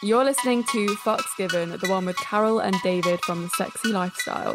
You're listening to Fucks Given, the one with Carol and David from The Sexy Lifestyle.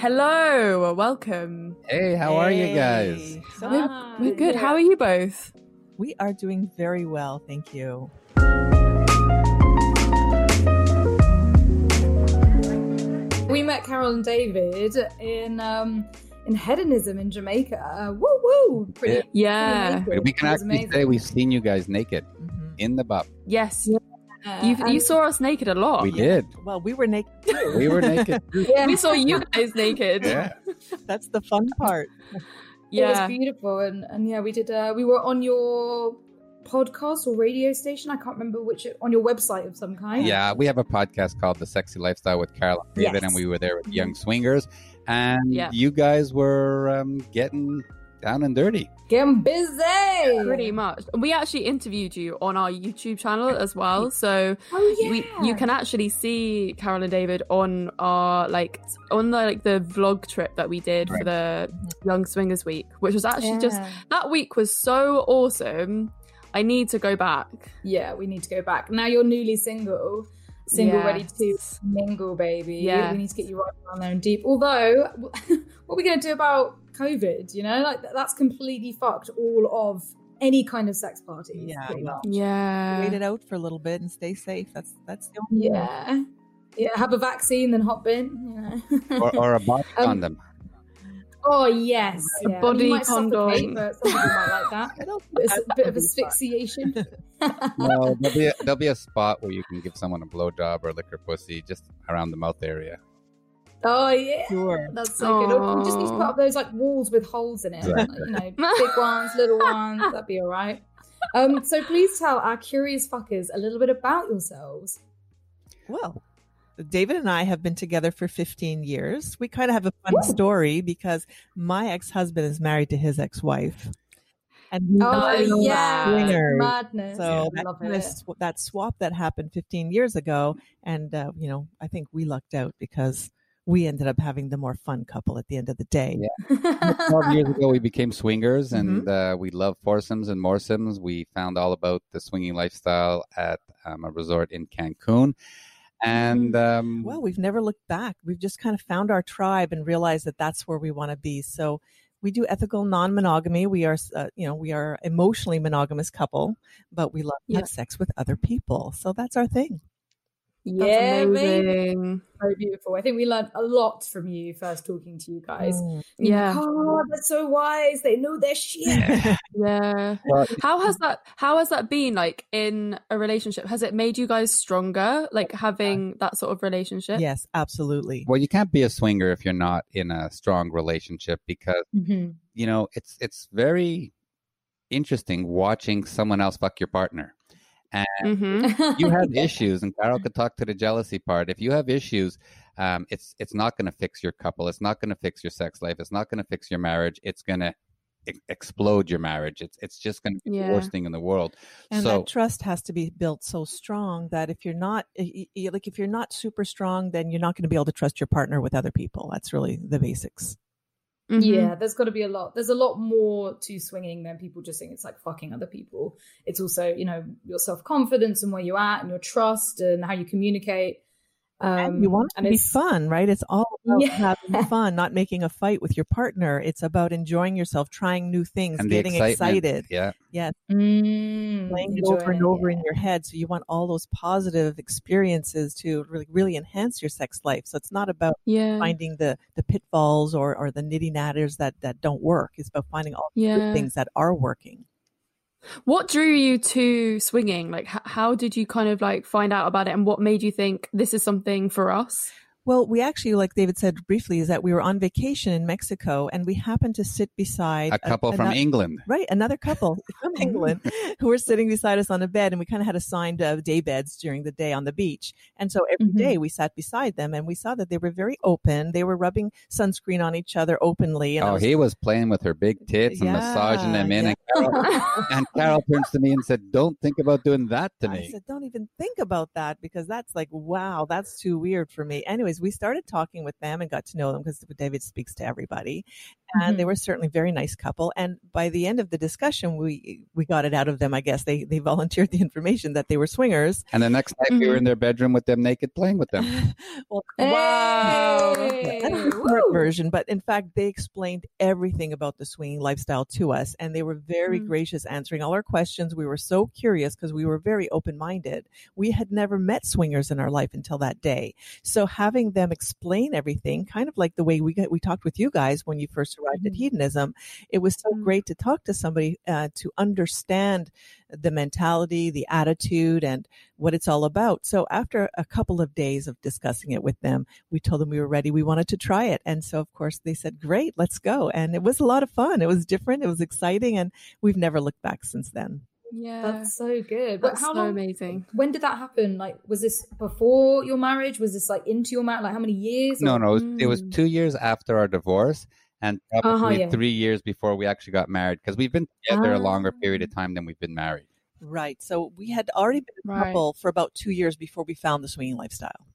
Hello, welcome. Hey, how are you guys? So We're, we're good. How are you both? we are doing very well, thank you. We met Carol and David in um, in hedonism in Jamaica. Woo woo! Pretty. Yeah. pretty. we can actually amazing. say we've seen you guys naked Mhm. in the butt. Yes. Yeah, You, you saw us naked a lot. We did. Well, we were naked too. We were naked. Yeah. We saw you guys naked. yeah. That's the fun part. Yeah. It was beautiful, and and yeah, we did. Uh, we were on your podcast or radio station. I can't remember which on your website of some kind. Yeah, we have a podcast called The Sexy Lifestyle with Carol and David, Yes. and we were there with young swingers. And Yeah. you guys were um, getting down and dirty. Getting busy. Pretty much. We actually interviewed you on our YouTube channel as well. So Oh yeah. we, you can actually see Carol and David on our like on the like the vlog trip that we did for the Young Swingers Week, which was actually just that week was so awesome. I need to go back. Yeah, we need to go back. Now you're newly single, single, ready to mingle, baby. yeah We need to get you right down there and deep. Although, what are we going to do about COVID? You know, like that's completely fucked all of any kind of sex parties. Yeah, well. Yeah. Wait it out for a little bit and stay safe. That's that's the only Yeah. Yeah, have a vaccine, then hop in. You know. Or, or a body Um, condom. oh yes, A yeah. body You might condom. but some like that. I don't Bit, of- bit of that'd be fun. asphyxiation. No, there'll be, a, there'll be a spot where you can give someone a blowjob or lick her pussy just around the mouth area. Oh yeah. Sure. That's so good. Or We just need to put up those like walls with holes in it. Exactly. Like, you know, big ones, little ones. That'd be all right. Um, so please tell our curious fuckers a little bit about yourselves. Well, David and I have been together for 15 years. We kind of have a fun Woo. story because my ex-husband is married to his ex-wife. And Oh yeah, madness. So I that, love kind of it. sw- that swap that happened 15 years ago, and uh, you know, I think we lucked out because we ended up having the more fun couple at the end of the day. Yeah. 12 years ago, we became swingers and Mm-hmm. uh, we love foursomes and moresomes. We found all about the swinging lifestyle at um, a resort in Cancun. And um, Well, we've never looked back. We've just kind of found our tribe and realized that that's where we want to be. So we do ethical non-monogamy. We are, uh, you know, we are emotionally monogamous couple, but we love to Yeah. have sex with other people. So that's our thing. Yeah, That's babe. amazing. so beautiful. I think we learned a lot from you first talking to you guys. Mm. Yeah. Oh, they're so wise. They know their shit. Yeah. well, How has that how has that been like in a relationship? Has it made you guys stronger like having that sort of relationship? yes, absolutely. well, you can't be a swinger if you're not in a strong relationship because Mhm. you know it's it's very interesting watching someone else fuck your partner. And Mhm. you have issues, and Carol could talk to the jealousy part. If you have issues, um, it's it's not going to fix your couple. It's not going to fix your sex life. It's not going to fix your marriage. It's going to explode your marriage. It's it's just going to be Yeah. the worst thing in the world. And so that trust has to be built so strong that if you're not, like, if you're not super strong, then you're not going to be able to trust your partner with other people. That's really the basics. Mhm. Yeah, there's got to be a lot. There's a lot more to swinging than people just think it's like fucking other people. It's also, you know, your self confidence and where you're at and your trust and how you communicate. And you Um, want it to be it's fun, right? It's all about Yeah. having fun, not making a fight with your partner. It's about enjoying yourself, trying new things, and getting excited. Yeah. Yes, mm, playing it over and it, over in your head. So you want all those positive experiences to really, really enhance your sex life. So it's not about Yeah. finding the the pitfalls or or the nitty natters that that don't work. It's about finding all the Yeah. good things that are working. What drew you to swinging? Like, h- how did you kind of like find out about it, and what made you think this is something for us? Well, we actually, like David said briefly, is that we were on vacation in Mexico and we happened to sit beside A couple from ano- England. Right, another couple from England who were sitting beside us on a bed, and we kind of had assigned uh, day beds during the day on the beach. And so every Mhm. day we sat beside them, and we saw that they were very open. They were rubbing sunscreen on each other openly. And Oh, was- he was playing with her big tits and Yeah, massaging them in. yeah. And, Carol, and Carol turns to me and said, "Don't think about doing that to me. I me." said, don't even think about that because that's like, wow, that's too weird for me. Anyways, we started talking with them and got to know them because David speaks to everybody. And they Mhm. were certainly a very nice couple. And by the end of the discussion, we we got it out of them. I guess they they volunteered the information that they were swingers. And the next night we were in their bedroom with them naked, playing with them. well, Hey! that's the short version, but in fact, they explained everything about the swinging lifestyle to us, and they were very Mm. gracious answering all our questions. We were so curious because we were very open minded. We had never met swingers in our life until that day, so having them explain everything, kind of like the way we got, we talked with you guys when you first arrived at Mhm. hedonism, it was so Mm. great to talk to somebody uh, to understand the mentality, the attitude, and what it's all about. So after a couple of days of discussing it with them, we told them we were ready. We wanted to try it. And so of course they said, great, let's go. And it was a lot of fun. It was different. It was exciting. And we've never looked back since then. Yeah, That's so good. But that's how so long? amazing. When did that happen? Like, was this before your marriage? Was this like into your marriage? Like, how many years? No, or- no, it was, it was Mm. two years after our divorce, and probably Uh-huh, yeah. three years before we actually got married because we've been together a longer Ah. period of time than we've been married. Right. So we had already been a Right. couple for about two years before we found the swinging lifestyle.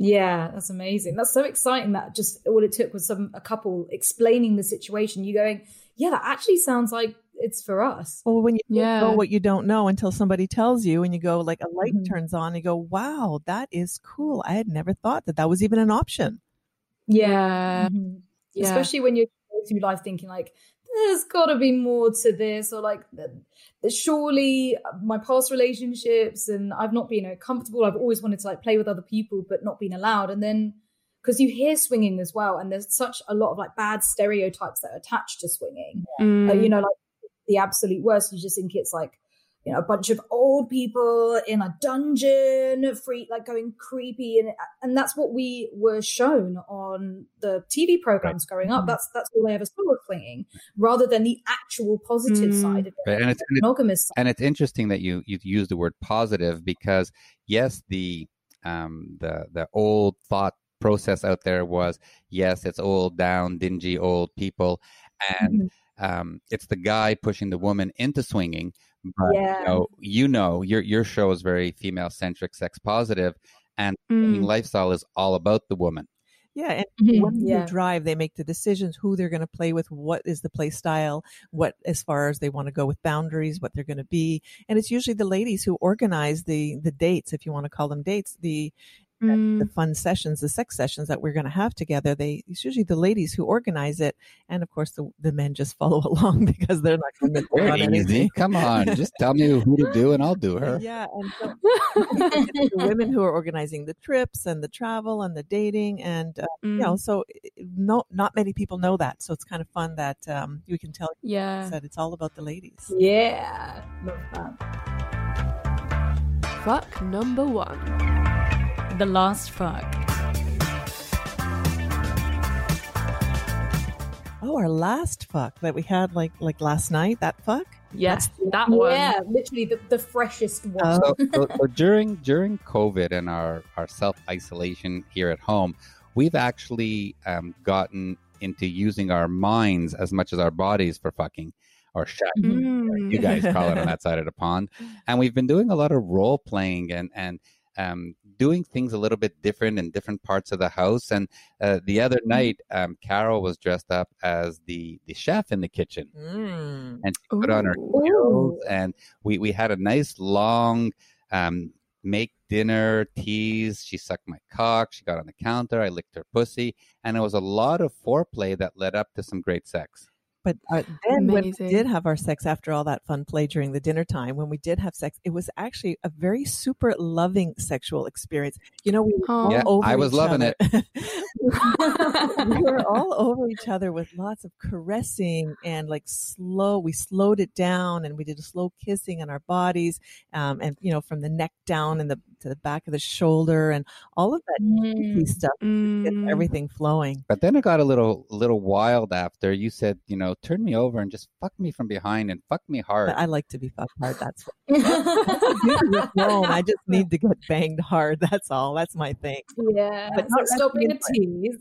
Yeah, that's amazing. That's so exciting. That just all it took was some a couple explaining the situation. You going, yeah, that actually sounds like it's for us. Well, when you don't Yeah. know what you don't know until somebody tells you and you go like a light Mhm. turns on, and you go, wow, that is cool. I had never thought that that was even an option. Yeah, Mhm. yeah. especially when you're going through life thinking like there's got to be more to this or like th- th- surely my past relationships and i've not been you know, comfortable i've always wanted to like play with other people but not been allowed and then because you hear swinging as well and there's such a lot of like bad stereotypes that are attached to swinging Mm. Uh, you know like the absolute worst you just think it's like you know a bunch of old people in a dungeon free like going creepy and and that's what we were shown on the tv programs growing up Mhm. that's that's all they ever saw was clinging, rather than the actual positive Mm. side of it Right, and it's- and it's- monogamous side. And it's interesting that you you use the word positive because yes, the um the the old thought process out there was yes, it's old, down, dingy old people, and Mhm. Um, it's the guy pushing the woman into swinging. But Yeah. you know, you know, your your show is very female centric, sex positive, and Mm. lifestyle is all about the woman. Yeah, and Mhm. when yeah they drive, they make the decisions who they're going to play with, what is the play style, what as far as they want to go with boundaries, what they're going to be, and it's usually the ladies who organize the the dates, if you want to call them dates, the the Mm. fun sessions, the sex sessions that we're going to have together. They it's usually the ladies who organize it, and of course the the men just follow along because they're not going to miss out on anything. Come on, just tell me who to do, and I'll do her. Yeah, and so the women who are organizing the trips and the travel and the dating, and uh, you know, Mm. so no, not many people know that. So it's kind of fun that um, we can tell Yeah. that it's all about the ladies. yeah love that Fuck number one. The last fuck. Oh, our last fuck that we had like like last night. That fuck. Yes, that one. yeah literally the, the freshest one Oh. so, so, so during during COVID and our our self isolation here at home, we've actually um, gotten into using our minds as much as our bodies for fucking or shack. Mm. You guys call it on that side of the pond, and we've been doing a lot of role playing and and um, doing things a little bit different in different parts of the house. And uh, the other night, um, Carol was dressed up as the the chef in the kitchen, Mm. and she put on her Ooh. heels, and we we had a nice long um make dinner, tease. She sucked my cock. She got on the counter. I licked her pussy, and it was a lot of foreplay that led up to some great sex. But uh, then when we did have our sex after all that fun play during the dinner time, when we did have sex, it was actually a very super loving sexual experience. You know, we were all Aw. Yeah, over I was each loving other. we were all over each other with lots of caressing and like slow. We slowed it down and we did a slow kissing on our bodies, um, and you know, from the neck down and the to the back of the shoulder and all of that juicy stuff. Get Mm. everything flowing. But then it got a little little wild after you said, you know, turn me over and just fuck me from behind and fuck me hard. But I like to be fucked hard. That's what With Rome, I just need to get banged hard. That's all. That's my thing. yeah. But not stop being a tease.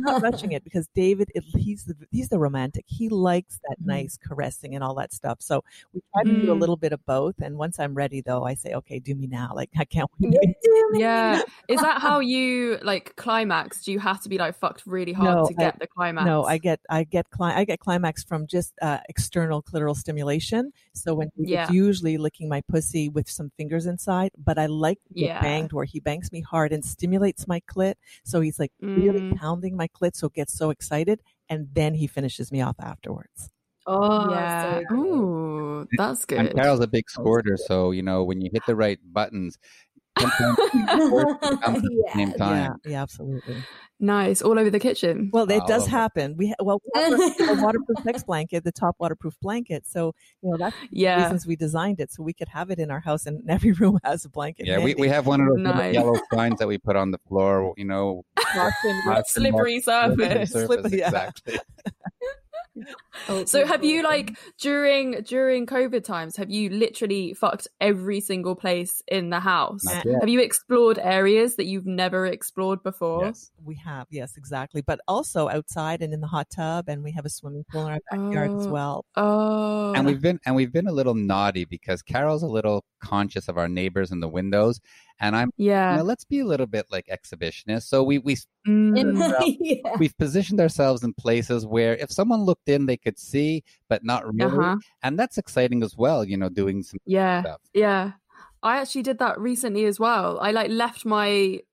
not rushing it because David, it, he's the he's the romantic. He likes that Mm. nice caressing and all that stuff. So we try to do a Mm. little bit of both. And once I'm ready, though, I say, okay, do me now. Like I can't wait. Yeah, do me. Yeah. Is that how you like climax? Do you have to be like fucked really hard No, to I- get the climax? No, I get I get cli- I get climax from just uh, external clitoral stimulation. So when he Yeah. it's usually licking my pussy with some fingers inside, but I like to get Yeah. banged where he bangs me hard and stimulates my clit. So he's like really Mm. pounding my clit, so it gets so excited, and then he finishes me off afterwards. Oh, yeah. so good. Ooh, that's and good. Carol's a big squirter, so you know when you hit the right buttons, sometimes you squirt and come at the same Yeah. time. Yeah, yeah, absolutely. Nice. All over the kitchen. Well, it All does happen. We ha- well we have a, a waterproof sex blanket, the top waterproof blanket. So you know that's the Yeah. reasons we designed it, so we could have it in our house, and every room has a blanket. Yeah, we, handy. we have one of those little Nice. yellow signs that we put on the floor. You know, Often- lots and Slippery lots of surface. Slippery, yeah. Exactly. Oh, so have you like during during COVID times have you literally fucked every single place in the house? Not. Uh, have you explored areas that you've never explored before? Yes. We have, yes, exactly. But also outside and in the hot tub, and we have a swimming pool in our backyard as Oh. well. Oh. And we've been and we've been a little naughty because Carol's a little conscious of our neighbors in the windows, and I'm. You yeah. know, let's be a little bit like exhibitionist. So we we Mm. yeah. we've positioned ourselves in places where if someone looked in, they could see, but not really, Uh-huh. and that's exciting as well. You know, doing some Yeah. stuff. Yeah. I actually did that recently as well. I like left my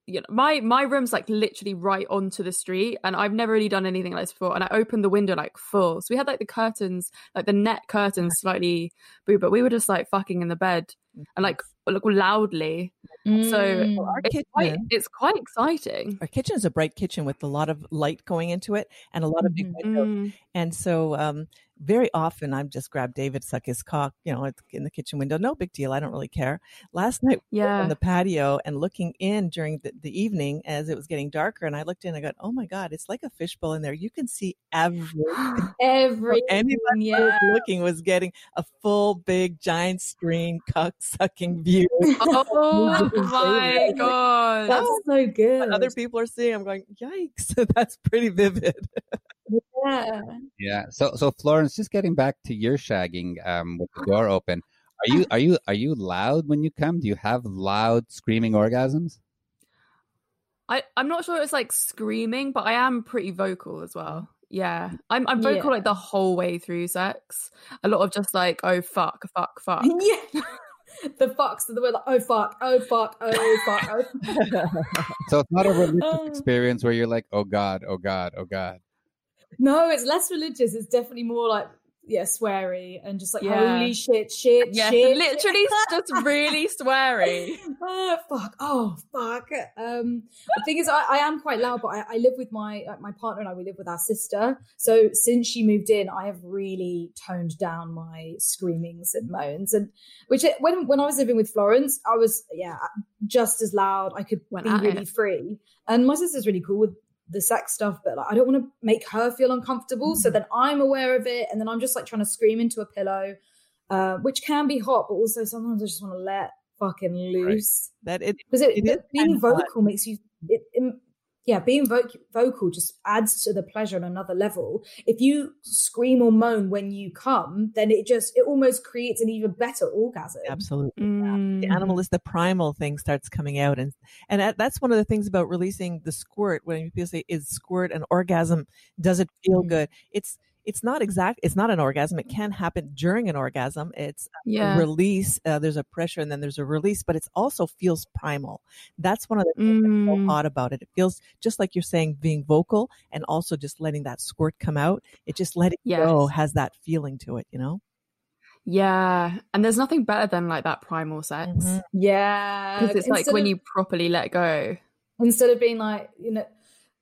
you know my my room's like literally right onto the street and I've never really done anything like this before and I opened the window like full. So we had like the curtains, like the net curtains slightly boo, but we were just like fucking in the bed and like look loudly. So Mm. Our it's quite it's quite exciting. our kitchen is a bright kitchen with a lot of light going into it and a lot of big Mhm. windows. Mm. And so, um, very often I'm just grab David, suck his cock, you know, in the kitchen window. No big deal. I don't really care. Last night we Yeah. on the patio and looking in during the, the evening as it was getting darker, and I looked in. I got, oh my god, it's like a fishbowl in there. You can see everything. Every Anybody who yeah. looking was getting a full, big, giant screen cock sucking view. Oh my god. That's so good. What other people are seeing, I'm going, yikes, that's pretty vivid. Yeah. Yeah. So so Florence, just getting back to your shagging um, with the door open. Are you are you are you loud when you come? Do you have loud screaming orgasms? I, I'm not sure it's like screaming, but I am pretty vocal as well. Yeah. I'm I'm vocal Yeah. like the whole way through sex. A lot of just like, oh fuck, fuck, fuck. yeah. The fucks of the word like, oh fuck, oh fuck, oh fuck, oh So it's not a religious Oh. experience where you're like, oh god, oh god, oh god. No, it's less religious. It's definitely more like yeah, sweary and just like Yeah. holy shit, shit, Yeah, shit. literally just really sweary. oh fuck! Oh fuck! Um, the thing is, I, I am quite loud, but I, I live with my uh, my partner and I. We live with our sister. So since she moved in, I have really toned down my screamings and moans. And which it- when when I was living with Florence, I was yeah just as loud. I could Went be really it. free. And my sister's really cool with the sex stuff, but like, I don't want to make her feel uncomfortable. So then I'm aware of it, and then I'm just like trying to scream into a pillow, uh, which can be hot, but also sometimes I just want to let fucking loose that it because it, It is being kinda hot. vocal makes you it, it- yeah being vo- vocal just adds to the pleasure on another level if you scream or moan when you come then it just it almost creates an even better orgasm absolutely. the Mm. animal is the primal thing starts coming out and and that, that's one of the things about releasing the squirt when people say is squirt an orgasm does it feel Mhm. good it's it's not exact. It's not an orgasm. It can happen during an orgasm. It's a Yeah. release. Uh, there's a pressure and then there's a release, but it also feels primal. That's one of the things that's so Mm. odd about it. It feels just like you're saying, being vocal and also just letting that squirt come out. It just letting go Yes. has that feeling to it, you know. Yeah. And there's nothing better than like that primal sex. Mhm. Yeah, Because it's like when of- you properly let go. instead of being like you know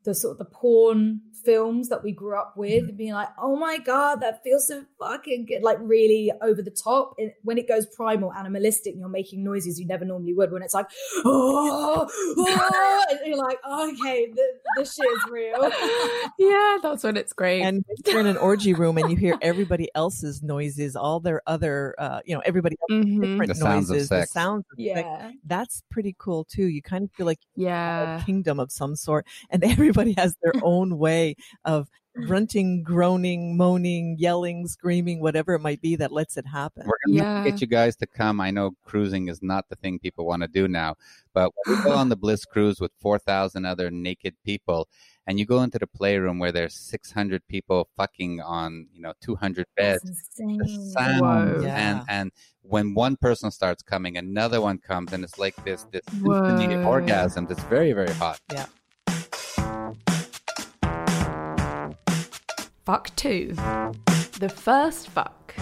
the sort of the porn films that we grew up with and being like oh my god that feels so fucking good like really over the top it, when it goes primal animalistic and you're making noises you never normally would when it's like oh, oh and you're like okay th- this shit is real yeah, that's when it's great. And if you're in an orgy room and you hear everybody else's noises, all their other, uh, you know, everybody else's Mhm. different The sounds of noises, the sex. sounds of sex. yeah That's pretty cool too. You kind of feel like Yeah. a kingdom of some sort, and everybody has their own way of grunting, groaning, moaning, yelling, screaming, whatever it might be that lets it happen. We're gonna Yeah. get you guys to come. I know cruising is not the thing people want to do now, but when we go on the Bliss cruise with four thousand other naked people, and you go into the playroom where there's six hundred people fucking on, you know, two hundred beds. That's The sound Yeah. and and when one person starts coming, another one comes, and it's like this this symphony of Whoa. very very hot. Fuck two. The first fuck.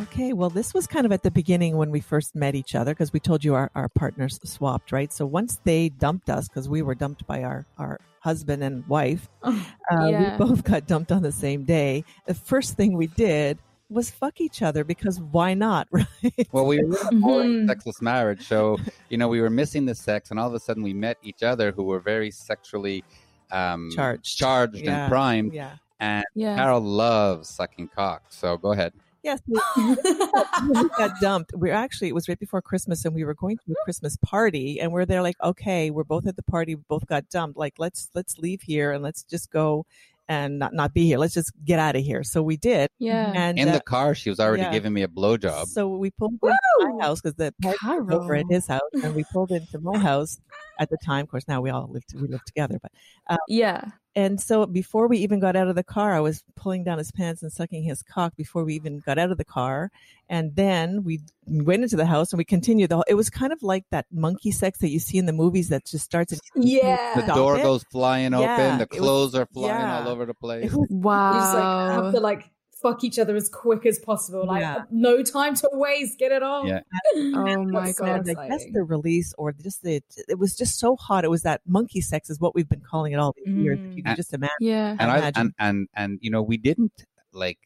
Okay, well, this was kind of at the beginning when we first met each other because we told you our, our partners swapped, right? So once they dumped us because we were dumped by our, our husband and wife, uh, Yeah. we both got dumped on the same day. The first thing we did was fuck each other because why not, right? Well, we were in a boring, Mhm. sexless marriage, so you know we were missing the sex, and all of a sudden we met each other who were very sexually um, Charged. charged Yeah. and primed. yeah. And Yeah. Carol loves sucking cock. So go ahead. Yes, we, we got dumped. We are actually it was right before Christmas, and we were going to a Christmas party, and we're there like, okay, we're both at the party, we both got dumped. Like, let's let's leave here and let's just go and not not be here. Let's just get out of here. So we did, Yeah. and In uh, the car, she was already yeah. giving me a blowjob. So we pulled into Woo! my house because the party was over at his house, and we pulled into my house at the time. Of course, now we all live we live together, but um, Yeah. and so before we even got out of the car, I was pulling down his pants and sucking his cock before we even got out of the car. And then we went into the house and we continued the whole, it was kind of like that monkey sex that you see in the movies that just starts and yeah The door it. goes flying Yeah, open. The it was- clothes are flying yeah. all over the place. it was you just like have Wow. to like fuck each other as quick as possible like Yeah. no time to waste get it on Yeah. Oh my so God. and I guess the release or just the, it was just so hot. It was that monkey sex is what we've been calling it all these years. If Mm. you can just imagine. Yeah. and I and, and and you know we didn't like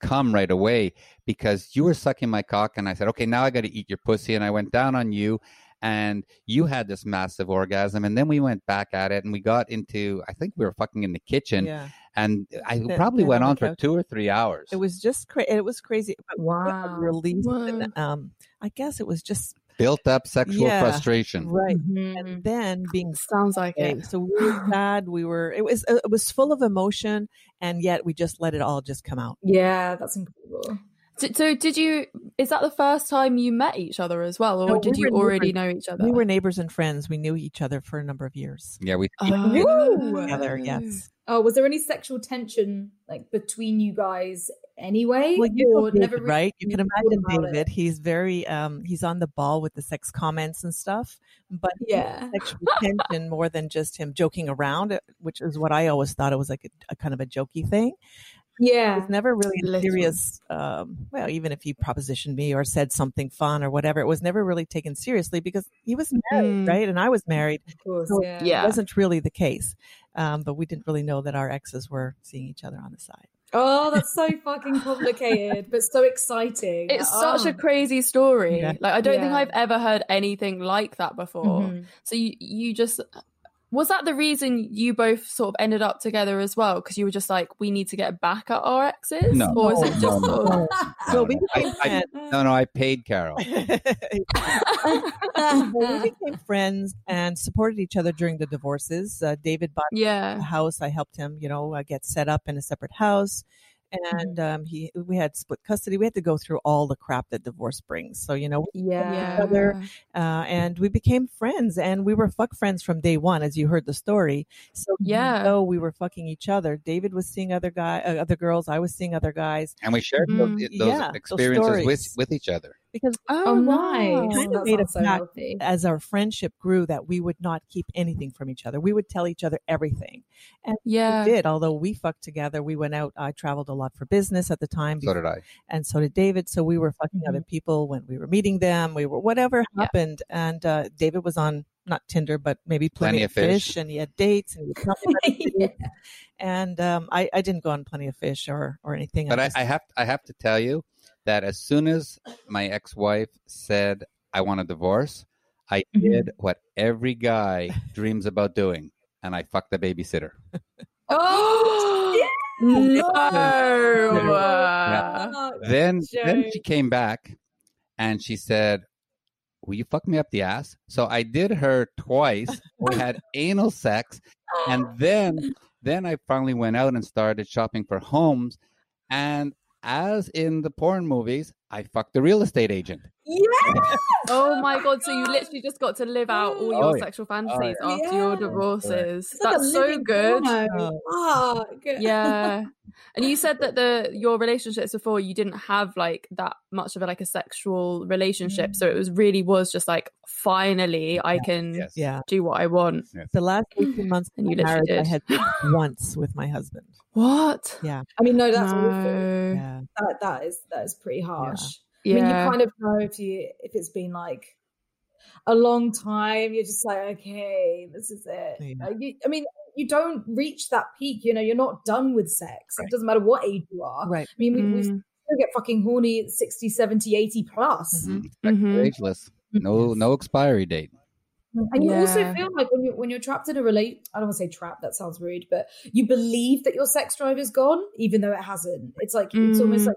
come right away because you were sucking my cock and I said okay now I got to eat your pussy and I went down on you and you had this massive orgasm and then we went back at it and we got into I think we were fucking in the kitchen Yeah. and I Then- probably went on for two or three hours. It was just crazy. It was crazy. But Wow. Release. And, um, I guess it was just built up sexual Yeah. frustration. right. Mhm. And then being Sounds like Okay, it. so we were sad. We were. It was. It was full of emotion, and yet we just let it all just come out. yeah that's incredible So, so did you? Is that the first time you met each other as well, or No, did we you already neighbors. know each other? We were neighbors and friends. We knew each other for a number of years Yeah, we Oh. together. Yes. oh was there any sexual tension like between you guys anyway Well, you know Or David, really right? You can imagine about it? David. He's very. Um, he's on the ball with the sex comments and stuff. But Yeah. sexual tension more than just him joking around, which is what I always thought it was like a, a kind of a jokey thing. It yeah was never really a serious. Um, well, even if he propositioned me or said something fun or whatever, it was never really taken seriously because he was married, Mm. right? And I was married. of course So yeah Yeah. It wasn't really the case, um, but we didn't really know that our exes were seeing each other on the side. oh that's so fucking complicated but so exciting It's Oh. such a crazy story. Yeah. Like I don't think I've ever heard anything like that before. Mhm. So you you just was that the reason you both sort of ended up together as well? Because you were just like, we need to get back at our exes, No. or is it No, just no, sort of- So No, we no. I- I- no, no, I paid Carol. well, we became friends and supported each other during the divorces. Uh, David bought a house. I helped him, you know, uh, get set up in a separate house. And um, he we had split custody. We had to go through all the crap that divorce brings. So you know, Yeah. each other, uh, and we became friends, and we were fuck friends from day one, as you heard the story. So Yeah. so we were fucking each other. David was seeing other guy, uh, other girls. I was seeing other guys And we shared Mhm. those, those Yeah, those experiences with with each other. Because Oh, my Kind of made a so pact as our friendship grew that we would not keep anything from each other. We would tell each other everything. And Yeah. we did, although we fucked together. We went out. I traveled a lot for business at the time. So did I. and so did David. So we were fucking other people when we were meeting them. We were whatever Mm-hmm. Yeah. happened. And uh, David was on not Tinder, but maybe plenty, Plenty of of Fish. fish. and he had dates. And, he would tell me about his Yeah. and um, I, I didn't go on plenty of fish or or anything. But I, just- I have I have to tell you that as soon as my ex wife said I want a divorce, I Mhm. did what every guy dreams about doing, and I fucked the babysitter. Oh, no. Yeah. then then she came back and she said will you fuck me up the ass so i did her twice we had anal sex and then then i finally went out and started shopping for homes and as in the porn movies i fucked the real estate agent Yeah. Oh my oh god! So you literally just got to live out all your Oh, sexual fantasies yeah. after your divorces. It's like That's so good. porno. Fuck. Yeah. And you said that the your relationships before you didn't have like that much of a, like a sexual relationship, mm. so it was really was just like finally I can yes yeah. do what I want. The last 18 months And you my marriage, literally I had once with my husband. What? Yeah. I mean, no, that's awful. Yeah. That that is that is pretty harsh. Yeah. I mean, you kind of know if you if it's been like a long time. You're just like, okay, this is it. Yeah. Uh, you, I mean, you don't reach that peak. You know, you're not done with sex. It doesn't matter what age you are. Right. I mean, we, we Mm. still get fucking horny at 60, 70, 80 plus. Mhm. Sex is Mhm. ageless no no expiry date And you also feel like when you're when you're trapped in a relate I don't want to say trapped, that sounds rude, but you believe that your sex drive is gone, even though it hasn't. It's like it's almost Mm. like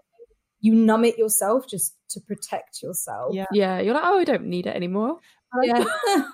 you numb it yourself just to protect yourself. Yeah. Yeah, you're like, oh, I don't need it anymore. Yeah. what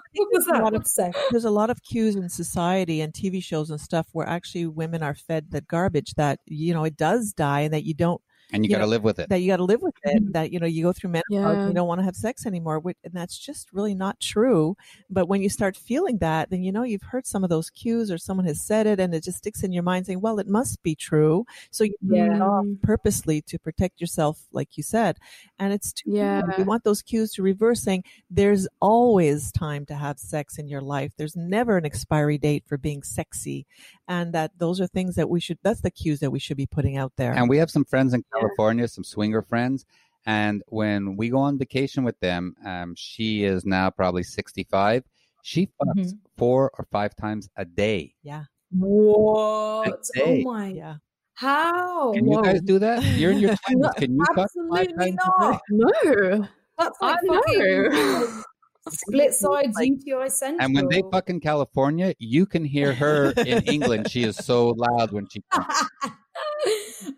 a that? lot of- There's a lot of cues in society and TV shows and stuff where actually women are fed the garbage that, you know, it does die and that you don't and you Yeah. got to live with it that you got to live with it. Mm-hmm. That you know you go through menopause, Yeah. you don't want to have sex anymore, which, and that's just really not true. But when you start feeling that, then you know you've heard some of those cues, or someone has said it, and it just sticks in your mind, saying, "Well, it must be true." So you do it off mm-hmm. purposely to protect yourself, like you said, and it's too bad. Yeah. You want those cues to reverse, saying, "There's always time to have sex in your life. There's never an expiry date for being sexy," and that those are things that we should. That's the cues that we should be putting out there. And we have some friends in California, some swinger friends. And when we go on vacation with them, um, she is now probably 65. She fucks four or five times a day. yeah, What? A Oh my yeah. how? Can you guys do that? You're in your 20s. Can you fuck five Absolutely times a day? not. No. That's like I fucking know. split sides Like- UTI central. And when they fuck in California, you can hear her in England. She is so loud when she fucks.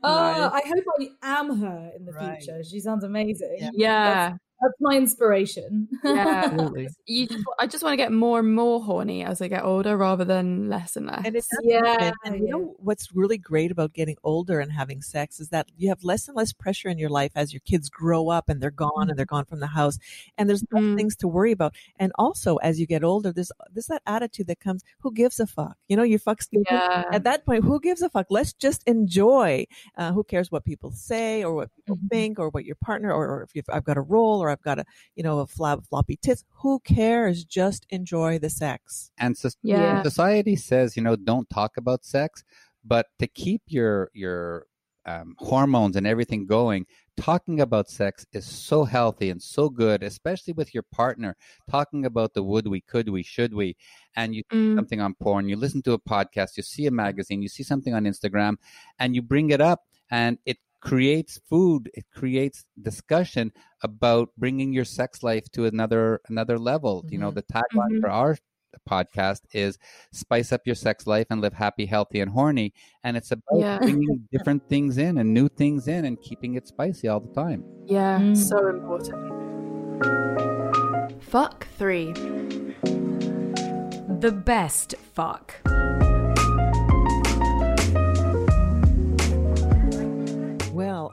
Uh, I hope I am her in the Right. future. She sounds amazing. Yeah. Yeah. That's my inspiration. Yeah. Absolutely. You just, I just want to get more and more horny as I get older rather than less and less. And it Yeah. And you know what's really great about getting older and having sex is that you have less and less pressure in your life as your kids grow up and they're gone and they're gone from the house, and there's less Mm. things to worry about. And also, as you get older, there's there's that attitude that comes, "Who gives a fuck?" You know, you fuck yeah. At that point, who gives a fuck? Let's just enjoy. Uh, who cares what people say or what people Mhm. think or what your partner or, or if you've, I've got a role or I've got a you know a flab floppy tits. Who cares? Just enjoy the sex. And so Yeah. society says, you know, don't talk about sex, but to keep your your um, hormones and everything going, talking about sex is so healthy and so good, especially with your partner. Talking about the would we, could we, should we, and you see Mm. something on porn, you listen to a podcast, you see a magazine, you see something on Instagram, and you bring it up, and it creates food it creates discussion about bringing your sex life to another another level you know Mhm. the tagline Mhm. for our podcast is spice up your sex life and live happy healthy and horny and it's about Yeah. bringing different things in and new things in and keeping it spicy all the time Yeah. Mm. So important. Fuck 3. The best fuck.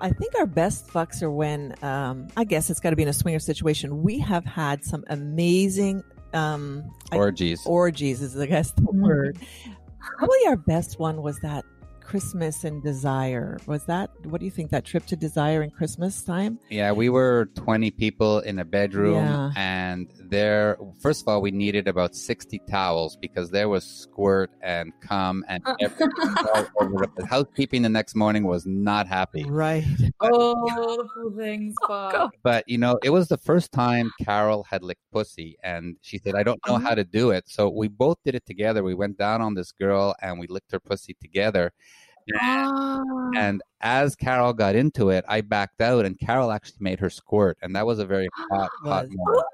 I think our best fucks are when, um, I guess it's got to be in a swinger situation. We have had some amazing um, I- Orgies. orgies, is I guess the word. Probably our best one was that Christmas and Desire. Was that, what do you think, that trip to Desire in Christmas time? Yeah, we were 20 people in a bedroom, Yeah. and there, first of all, we needed about 60 towels because there was squirt and cum and everything all over. The housekeeping the next morning was not happy. Right. Oh, things. God. But But, you know, it was the first time Carol had licked pussy, and she said, I don't know Uh-huh. how to do it. So we both did it together. We went down on this girl and we licked her pussy together. Ah. And as Carol got into it, I backed out, and Carol actually made her squirt, and that was a very hot, hot moment.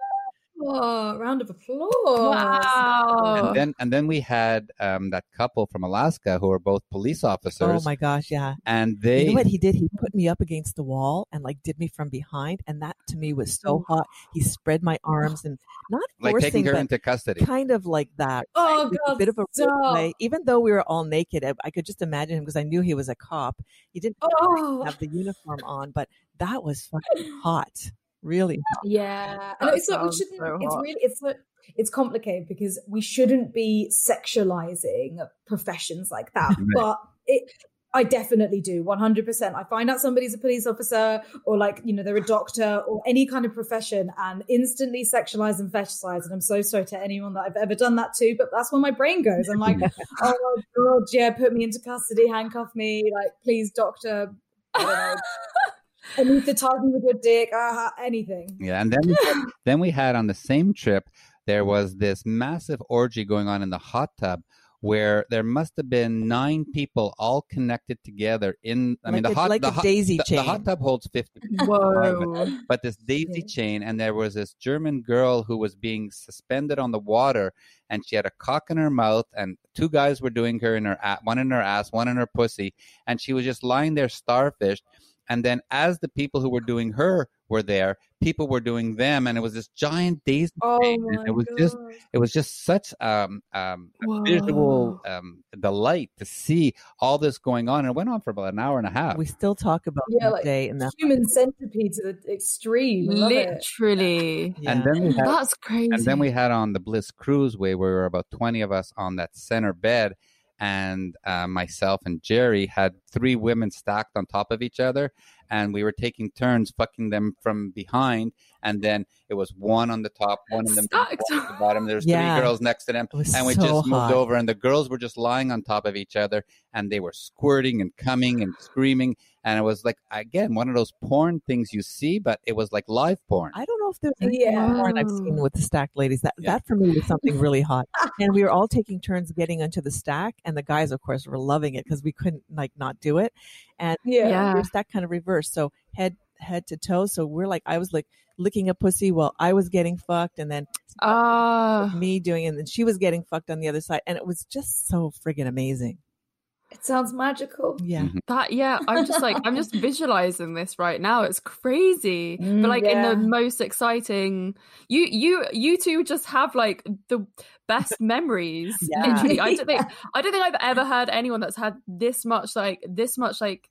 Oh, round of applause. Wow. and then and then we had um, that couple from Alaska who were both police officers, Oh my gosh, yeah. and they you know what he did? He put me up against the wall and like did me from behind, and that to me was so hot. He spread my arms and not like forcing, taking her but into custody. kind of like that. Oh, With God. a bit of a play. Even though we were all naked, I, I could just imagine him because I knew he was a cop. He didn't Oh, have the uniform on, but that was fucking hot. Really hot. yeah. And it's like we shouldn't. so it's really. It's like it's complicated because we shouldn't be sexualizing professions like that. Right. But it. I definitely do, 100%. I find out somebody's a police officer or like, you know, they're a doctor or any kind of profession and instantly sexualize and fetishize. And I'm so sorry to anyone that I've ever done that to, but that's where my brain goes. I'm like, oh my God, yeah, put me into custody, handcuff me, like, please, doctor, I don't know, anesthetize me with your dick, uh, anything. Yeah, and then then we had on the same trip there was this massive orgy going on in the hot tub where there must have been nine people all connected together in I mean the a- hot like the a hot, daisy the, the hot tub holds 50. Whoa. but this daisy Yeah. chain and there was this german girl who was being suspended on the water and she had a cock in her mouth and two guys were doing her in her one in her ass one in her pussy and she was just lying there starfish and then as the people who were doing her were there people were doing them and it was this giant daisy Oh chain, my and it was God. just it was just such um um a visual um delight to see all this going on and it went on for about an hour and a half We still talk about Yeah, that like day in the human centipede to the extreme. Literally. yeah. and then we had That's crazy. And then we had on the Bliss Cruise way where we were about 20 of us on that center bed. And uh, myself and Jerry had three women stacked on top of each other. And we were taking turns fucking them from behind. And then it was one on the top, one in the middle, one on the bottom. There's Yeah. three girls next to them. And we so just moved hot. over, and the girls were just lying on top of each other. And they were squirting and coming and screaming. And it was like, again, one of those porn things you see, but it was like live porn. I don't know if there's any Yeah. porn I've seen with the stacked ladies. That Yeah. that for me was something really hot. And we were all taking turns getting onto the stack, and the guys, of course, were loving it because we couldn't like not do it. And Yeah. Yeah. were stacked kind of reverse. so head head to toe. So we're like, I was like licking a pussy while I was getting fucked, and then Ah. me doing, it, and then she was getting fucked on the other side, and it was just so friggin' amazing. It sounds magical. Yeah. Mhm. That yeah, I'm just like I'm just visualizing this right now. It's crazy, Mm, but like in the most exciting. You you you two just have like the best memories. Yeah. Literally, I don't think I don't think I've ever heard anyone that's had this much like this much like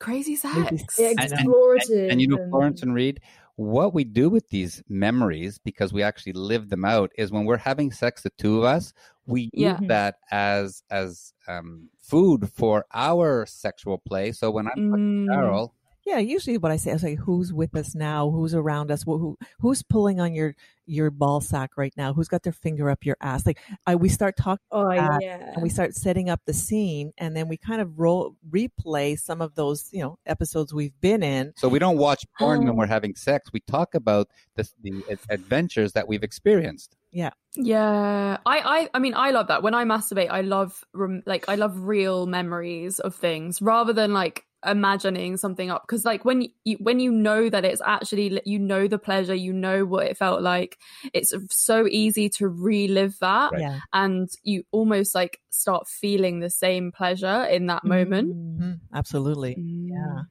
crazy sex. Maybe Yeah, I know. explorative. And you know, Florence and Reed, what we do with these memories, because we actually live them out, is when we're having sex, the two of us, we Yeah. use that as as um, food for our sexual play. So when I'm fucking Mm. Carol, Yeah, usually what I say is like, who's with us now? Who's around us? Who, who who's pulling on your your ball sack right now? Who's got their finger up your ass? Like, I we start talking Oh yeah. and we start setting up the scene, and then we kind of roll replay some of those you know episodes we've been in. so we don't watch porn when we're having sex. We talk about the, the adventures that we've experienced. Yeah, yeah I, I, I mean, I love that. When I masturbate, I love, rem- like, I love real memories of things rather than like imagining something up. Because like when you, when you know that it's actually, you know the pleasure, you know what it felt like. It's so easy to relive that, Right. And you almost like start feeling the same pleasure in that moment. Mhm, absolutely. Yeah.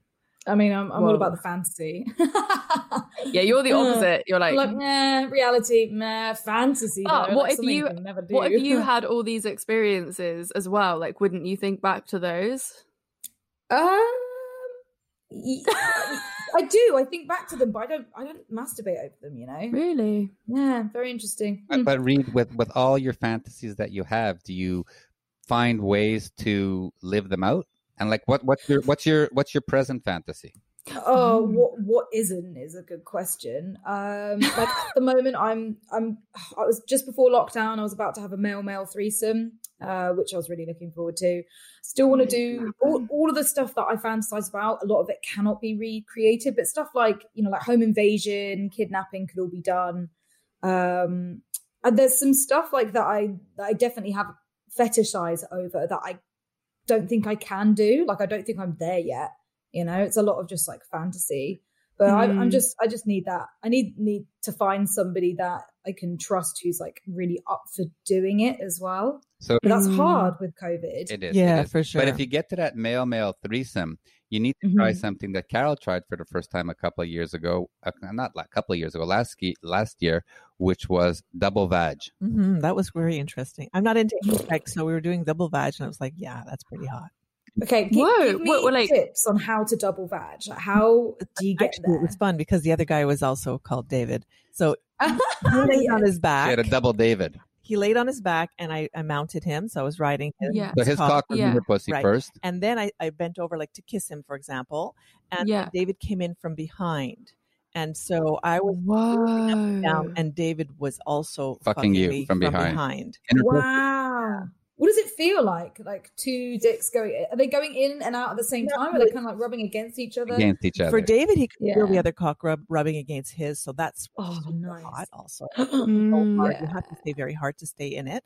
I mean, I'm, I'm all about the fantasy. Yeah, you're the Uh, opposite. You're like, like, nah, reality, nah, fantasy. Ah, though. what Like, if something you- never do. what if you had all these experiences as well? Like, wouldn't you think back to those? Um, I do. I think back to them, but I don't. I don't masturbate over them. You know. Really? Yeah. Very interesting. But, but Reed, with with all your fantasies that you have, do you find ways to live them out? And like, what what's your what's your what's your present fantasy? Oh, what what isn't is a good question. Um, like at the moment, I'm I'm I was just before lockdown. I was about to have a male male threesome, uh, which I was really looking forward to. Still want to do all, all of the stuff that I fantasize about. A lot of it cannot be recreated, but stuff like you know, like home invasion, kidnapping could all be done. Um, and there's some stuff like that I that I definitely have fetishize over that I don't think I can do. Like I don't think I'm there yet. You know, it's a lot of just like fantasy. But I, I'm Mm. just, I just need that. I need need to find somebody that I can trust who's like really up for doing it as well. So But that's Mm. hard with COVID. it is. Yeah, it is. for sure. But if you get to that male male threesome, you need to try Mhm. something that Carol tried for the first time a couple of years ago. Uh, not like a couple of years ago, last ski, last year, which was double vag. hmm that was very interesting. I'm not into sex, so we were doing double vag, and I was like, yeah, that's pretty hot. Okay, gi- Whoa, give me what- what, like- tips on how to double vag. Like, how do you get Actually, there? it was fun because the other guy was also called David. So he on his She back. had a double David. He laid on his back, and I, I mounted him. So I was riding his, Yeah. So his cock was in Yeah. her pussy Right. first. and then I, I bent over like to kiss him, for example, and Yeah. David came in from behind, and so I was Whoa. down, and David was also Fucking you me from behind. behind. In her. Wow. What does it feel like? Like two dicks going? Are they going in and out at the same No, time? Or are they kind of like rubbing against each other? against each other. For David, he could feel the other cock rub rubbing against his, so that's Oh, super nice. hot also. Mm. hard. You have to stay very hard to stay in it.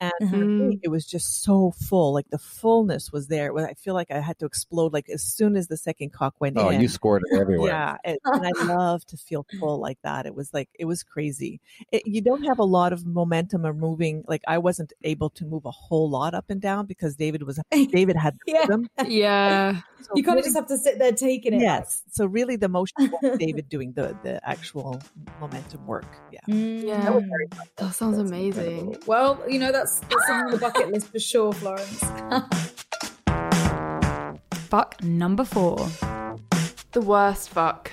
And Mhm. for me, it was just so full. Like the fullness was there. I feel like I had to explode like as soon as the second cock went oh, in. Oh, you scored it everywhere. Yeah, and, and I love to feel full like that. It was like it was crazy. It, you don't have a lot of momentum or moving. Like I wasn't able to move a whole lot up and down because David was David had the Yeah. rhythm. Yeah. So You kind really- of just have to sit there taking it. yes. So really, the motion David doing the the actual momentum work. Yeah. Mm. Yeah. That was very. That sounds amazing. Well, you know that's that's something on the bucket list for sure, Florence. Fuck number four. The worst fuck.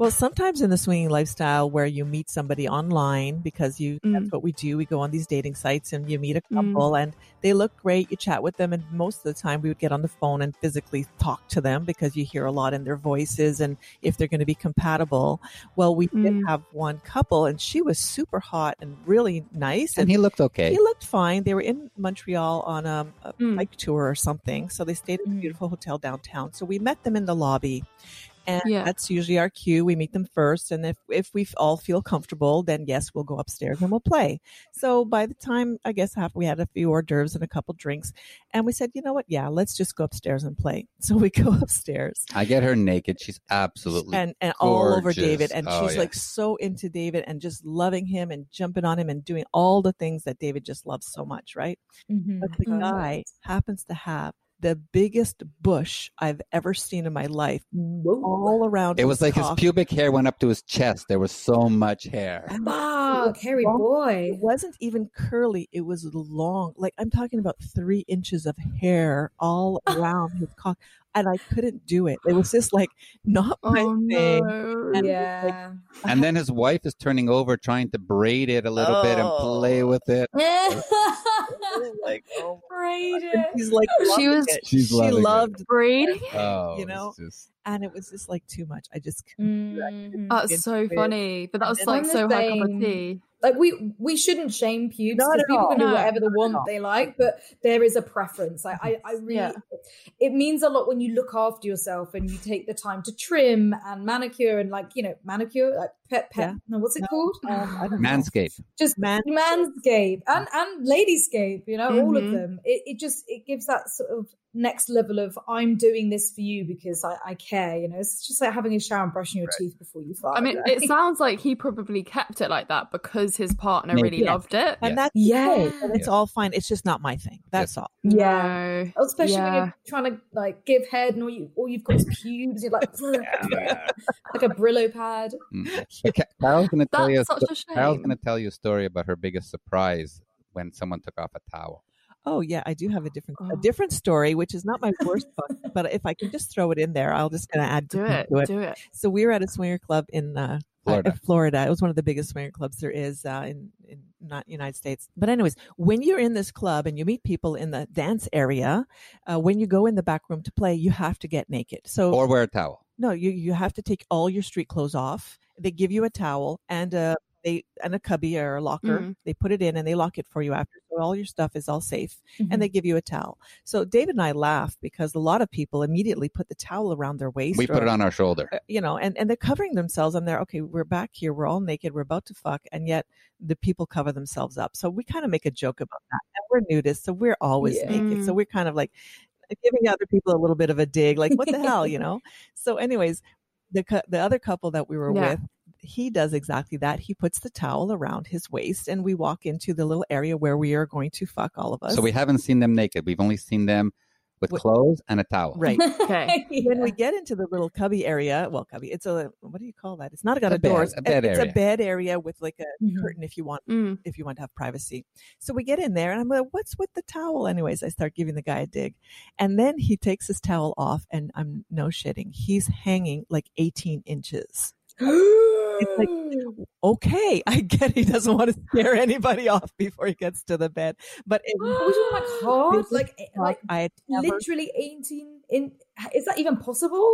Well, sometimes in the swinging lifestyle where you meet somebody online because you that's Mm. what we do. We go on these dating sites and you meet a Mm. couple and they look great. You chat with them and most of the time we would get on the phone and physically talk to them because you hear a lot in their voices and if they're going to be compatible. Well, we did Mm. have one couple and she was super hot and really nice And he looked okay. he looked fine. They were in Montreal on um, a Mm. bike tour or something. So they stayed at a Mm. beautiful hotel downtown. So we met them in the lobby. And Yeah. that's usually our cue. We meet them first. And if, if we all feel comfortable, then yes, we'll go upstairs and we'll play. So by the time, I guess, half, we had a few hors d'oeuvres and a couple drinks. And we said, you know what? Yeah, let's just go upstairs and play. So we go upstairs I get her naked. She's absolutely and and all over. David, and Oh, she's yeah. like so into David and just loving him and jumping on him and doing all the things that David just loves so much, right? Mhm. But the guy happens to have the biggest bush I've ever seen in my life, Whoa. all around. It was like his pubic hair went up to his chest. There was so much hair. Fuck, hairy boy. It wasn't even curly; it was long. Like I'm talking about three inches of hair all around his cock, and I couldn't do it. It was just like not my Oh thing. no. And- Yeah. And then his wife is turning over, trying to braid it a little bit and play Oh. with it. like, oh Braid And. She's like, She was- it. She's she loving it. loved, Breed. Oh, You it's know? just- and it was just like too much. I just couldn't. do it. I couldn't Mhm. That's so it. funny. But that was And like so high cup of tea. Like we we shouldn't shame pubes because people all. can do No, whatever they not want they like, but there is a preference. I I, I really Yeah. it means a lot when you look after yourself and you take the time to trim and manicure and like you know manicure like pet pet Yeah. no what's it No. called Um, I don't know. Just Man- manscape and and ladyscape you know all of Mhm. them it, it just it gives that sort of next level of i'm doing this for you because i, I care you know it's just like having a shower and brushing your teeth before you fart I mean, right? it sounds like he probably kept it like that because his partner Maybe. really Yeah. loved it. And Yeah. that's Yeah. okay, and it's Yeah. all fine. It's just not my thing. That's all. yeah No. especially when you're trying to like give head and all you all you've got is pubes you're like like a brillo pad Mm. But Carol's going to tell you. a That's such sto- a Carol's going to tell you a story about her biggest surprise when someone took off a towel. Oh yeah, I do have a different a Oh. different story, which is not my worst fuck, but if I can just throw it in there, I'll just gonna add Do to it. Do it. So we were at a swinger club in uh, Florida. uh, Florida. It was one of the biggest swinger clubs there is uh, in in not United States. But anyways, when you're in this club and you meet people in the dance area, uh, when you go in the back room to play, you have to get naked. So Or wear a towel. no, you you have to take all your street clothes off. They give you a towel and a they and a cubby or a locker. Mhm. They put it in and they lock it for you after, so all your stuff is all safe. Mhm. And they give you a towel. So David and I laugh because a lot of people immediately put the towel around their waist. We put it on our shoulder. uh, you know, and, and they're covering themselves and they're, okay, we're back here. We're all naked. We're about to fuck. And yet the people cover themselves up. So we kind of make a joke about that. And we're nudists. So we're always Yeah. naked. So Mm. we're kind of like giving other people a little bit of a dig, like, what the hell, you know? So anyways, the, the other couple that we were Yeah. with, he does exactly that. He puts the towel around his waist and we walk into the little area where we are going to fuck all of us. So we haven't seen them naked. We've only seen them with With- clothes and a towel. Right. Okay. when we get into the little cubby area, well, cubby, it's a what do you call that? It's not got A a, door. bed- It's a bed area. it's area. a bed area with like a Mhm. curtain if you want Mm. if you want to have privacy. So we get in there and I'm like, what's with the towel? Anyways, I start giving the guy a dig. And then he takes his towel off and I'm no shitting. He's hanging like 18 inches. like- Okay, I get he doesn't want to scare anybody off before he gets to the bed. But it Are we talking like hard? Biggest Like, eh, like I had never literally 18 in. Is that even possible?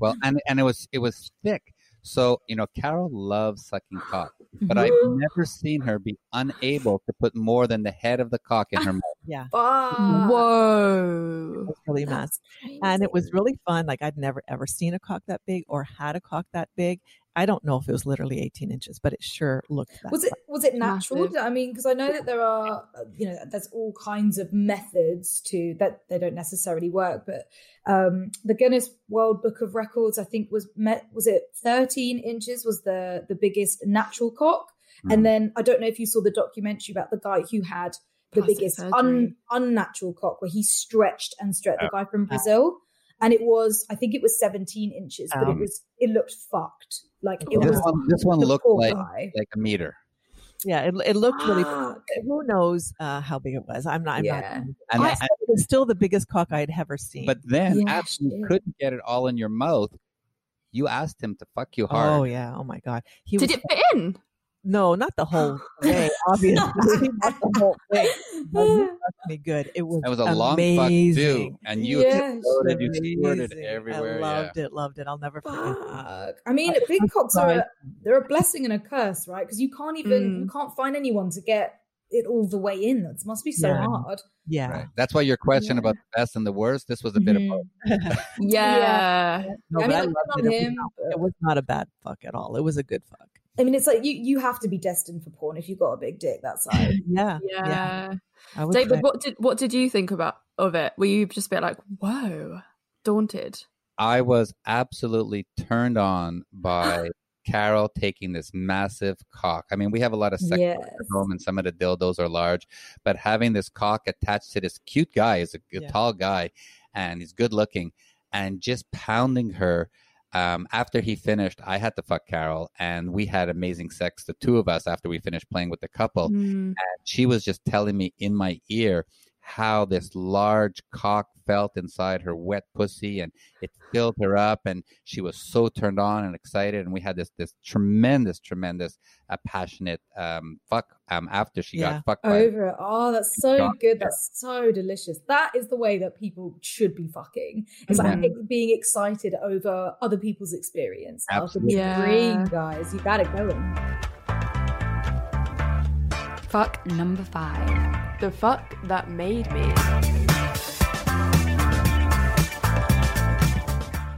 Well, and and it was it was thick. So you know, Carol loves sucking cock, but I've Mm-hmm. never seen her be unable to put more than the head of the cock in her mouth. yeah, Fuck. it Whoa. was really mad. And it was really fun. Like I'd never ever seen a cock that big or had a cock that big. I don't know if it was literally 18 inches, but it sure looked that. Was it was it natural? Massive. I mean, because I know that there are, uh, you know, there's all kinds of methods to that they don't necessarily work. But um, the Guinness World Book of Records, I think, was met. Was it 13 inches? Was the the biggest natural cock? Mm. And then I don't know if you saw the documentary about the guy who had the Plastic biggest un, unnatural cock, where he stretched and stretched. The guy from Brazil. And it was, I think it was 17 inches, but it Um, was, it looked fucked. Like it Yeah. This was. one, this one looked like guy. like a meter. yeah, it, it looked really. Who knows uh, how big it was? I'm not. I'm Yeah. not. And, I, and- it was still the biggest cock I'd ever seen. but then Yeah, after you couldn't get it all in your mouth, you asked him to fuck you hard. oh yeah, oh my god, he Did was, it fit in? No, not the whole way. Obviously, not the whole thing. But he fucked me good. It was. That was a long fuck amazing. too, and you Yes. exploded, you squirted Amazing. everywhere. I yeah. loved it. Loved it. I'll never forget. Fuck. I mean, big cocks are a, they're a blessing and a curse, right? Because you can't even Mm. you can't find anyone to get it all the way in. That must be so Yeah. hard. Yeah. Right. That's why your question Yeah. about the best and the worst. This was a bit of both. Mhm. Yeah. No, I mean, I I'm loved on it. It was, but- it was not a bad fuck at all. It was a good fuck. I mean, it's like you you have to be destined for porn if you've got a big dick that size. Yeah. Yeah. I was David, like- what did what did you think about of it? Were you just a bit like, whoa, daunted? I was absolutely turned on by Carol taking this massive cock. I mean, we have a lot of sex Yes. at home, and some of the dildos are large, but having this cock attached to this cute guy, is a, a Yeah. tall guy, and he's good looking, and just pounding her. Um, after he finished, I had to fuck Carol, and we had amazing sex, the two of us, after we finished playing with the couple. Mm. she was just telling me in my ear how this large cock felt inside her wet pussy and it filled her up and she was so turned on and excited and we had this this tremendous tremendous uh, passionate um fuck um after she Yeah. got fucked by Over it. Oh, that's so Yeah. good. That's so delicious. That is the way that people should be fucking. It's like Mhm. ex- being excited over other people's experience. How can Absolutely. you Yeah. dream, guys? You got it going. Fuck number five. The fuck that made me.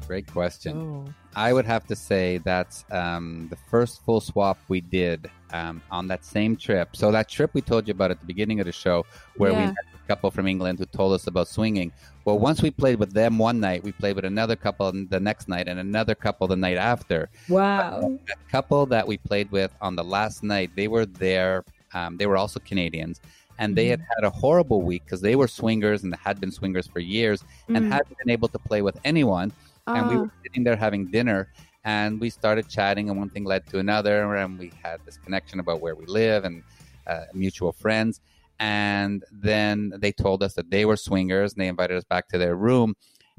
great question Oh. I would have to say that's um, the first full swap we did um, on that same trip. So that trip we told you about at the beginning of the show, where we Yeah. met a couple from England who told us about swinging. Well, once we played with them one night, we played with another couple the next night, and another couple the night after. Wow. That couple that we played with on the last night, they were there. Um, they were also Canadians. And they had Mm-hmm. had a horrible week because they were swingers and had been swingers for years and Mm. hadn't been able to play with anyone and we Ah. were sitting there having dinner and we started chatting and one thing led to another and we had this connection about where we live and uh, mutual friends And then they told us that they were swingers and they invited us back to their room.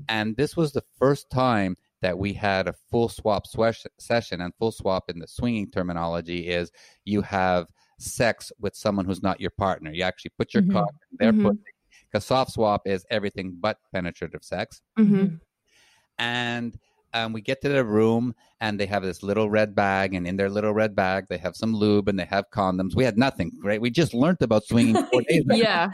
And this was the first time that we had a full swap swesh- session. And full swap in the swinging terminology is you have sex with someone who's not your partner. You actually put your Mhm. cock in their Mhm. pussy. Because soft swap is everything but penetrative sex Mhm. and um, we get to the room and they have this little red bag and in their little red bag they have some lube and they have condoms we had nothing right we just learned about swinging four days. Yeah.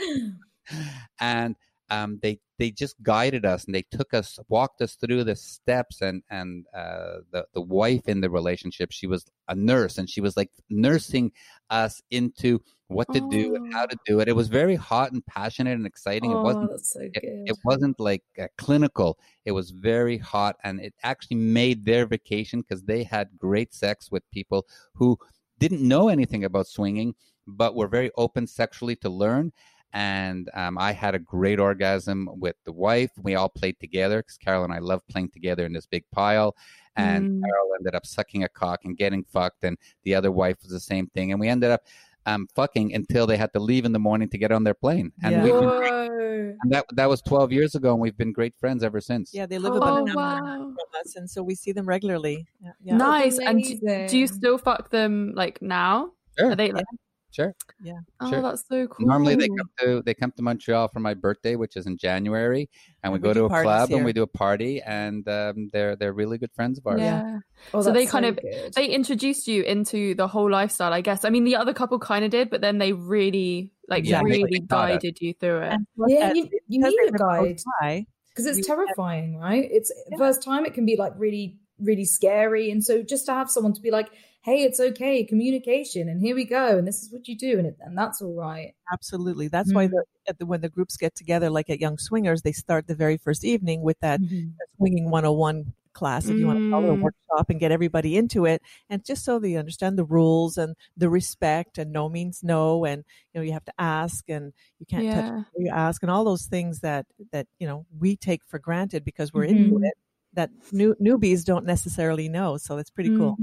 and um, they they just guided us and they took us walked us through the steps and and uh, the the wife in the relationship she was a nurse and she was like nursing us into what to do and how to do it. It was very hot and passionate and exciting. It oh, wasn't that's so it, it wasn't like uh, clinical. It was very hot and it actually made their vacation because they had great sex with people who didn't know anything about swinging but were very open sexually to learn and um, i had a great orgasm with the wife we all played together because carol and i love playing together in this big pile and Mm. carol ended up sucking a cock and getting fucked and the other wife was the same thing and we ended up um, fucking until they had to leave in the morning to get on their plane and Yeah. we've been and that that was 12 years ago, and we've been great friends ever since. Yeah, they live about Oh an hour from us, and so we see them regularly. Yeah, yeah. Nice. And do, do you still fuck them like now? Sure. Are they like? Sure. Yeah. Oh, that's so cool. Normally they come to they come to Montreal for my birthday, which is in January, and we And we go to a parties club and we do a party, and um, they're they're really good friends of ours. Yeah. Oh, So they that's kind of- good. They introduced you into the whole lifestyle, I guess. I mean, the other couple kind of did, but then they really, like, Exactly. really They taught us. guided you through it. And yeah, that- you, you need a live guide because it's we- terrifying, right? It's Yeah. first time it can be like really, really scary, and so just to have someone to be like, "Hey, it's okay, communication, and here we go, and this is what you do, and it, and that's all right." Absolutely. That's why Mhm. the, at the, when the groups get together, like at Young Swingers, they start the very first evening with that Mhm. swinging 101 class, if you want to call it a Mm. workshop, and get everybody into it. And just so they understand the rules and the respect, and no means no, and you know you have to ask, and you can't touch Yeah. before you ask, and all those things that that you know we take for granted because we're into Mhm. it. That new newbies don't necessarily know, so it's pretty cool.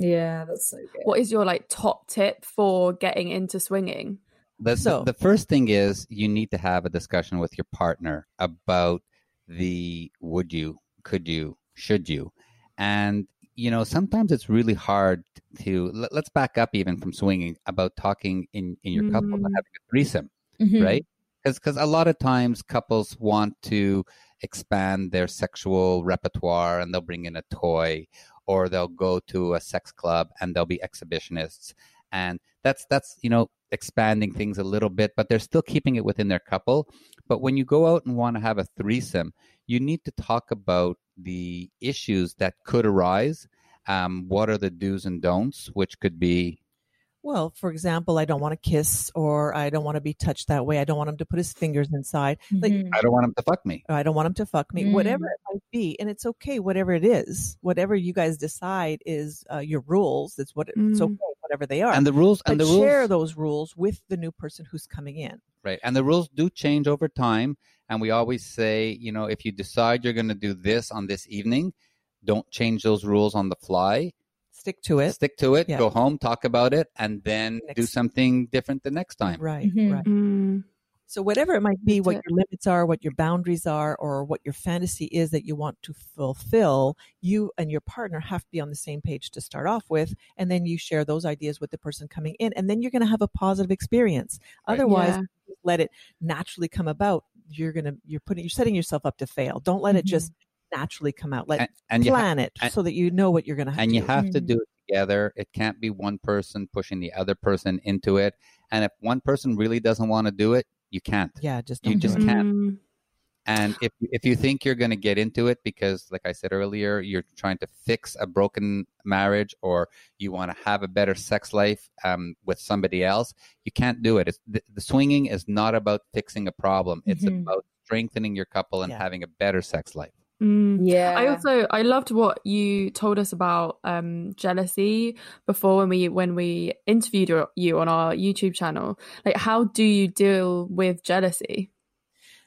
Yeah, that's so good. What is your like top tip for getting into swinging? The, the- So- the first thing is you need to have a discussion with your partner about the would you, could you, should you, and you know sometimes it's really hard to let, let's back up even from swinging about talking in in your couple about Mm. having a threesome. Mhm. right? Because a lot of times couples want to expand their sexual repertoire and they'll bring in a toy or they'll go to a sex club and they'll be exhibitionists. And that's that's you know expanding things a little bit but they're still keeping it within their couple. But when you go out and want to have a threesome you need to talk about the issues that could arise. Um, what are the do's and don'ts which could be Well, for example, I don't want to kiss or I don't want to be touched that way. I don't want him to put his fingers inside. Like, Mhm. i don't want him to fuck me I don't want him to fuck me, Mm. whatever it might be. And it's okay, whatever it is. Whatever you guys decide is uh, your rules. It's what it's Mm. okay, whatever they are. and the rules but and the rules share those rules with the new person who's coming in. Right. And the rules do change over time. And we always say, you know, if you decide you're going to do this on this evening, don't change those rules on the fly. Stick to it. Stick to it, Yeah. go home, talk about it, and then do something different the next time. Right, Mhm. right. Mm. So whatever it might be, what your limits are, what your boundaries are, or what your fantasy is that you want to fulfill, you and your partner have to be on the same page to start off with, and then you share those ideas with the person coming in, and then you're going to have a positive experience. Right. Otherwise, Yeah. let it naturally come about. You're gonna you're putting you're setting yourself up to fail. Don't let it Mhm. just naturally come out. Like And, and you ha- plan it and- so that you know what you're going to have and you do. have to Mm. do it together. It can't be one person pushing the other person into it. And if one person really doesn't want to do it, you can't. yeah, just You don't do just it. can't. Mm. And if if you think you're going to get into it because, like I said earlier, you're trying to fix a broken marriage or you want to have a better sex life um, with somebody else, you can't do it. It's, the, the swinging is not about fixing a problem. It's Mhm. about strengthening your couple and Yeah. having a better sex life. Mm. Yeah. I also I loved what you told us about um jealousy before when we when we interviewed you on our YouTube channel. Like how do you deal with jealousy?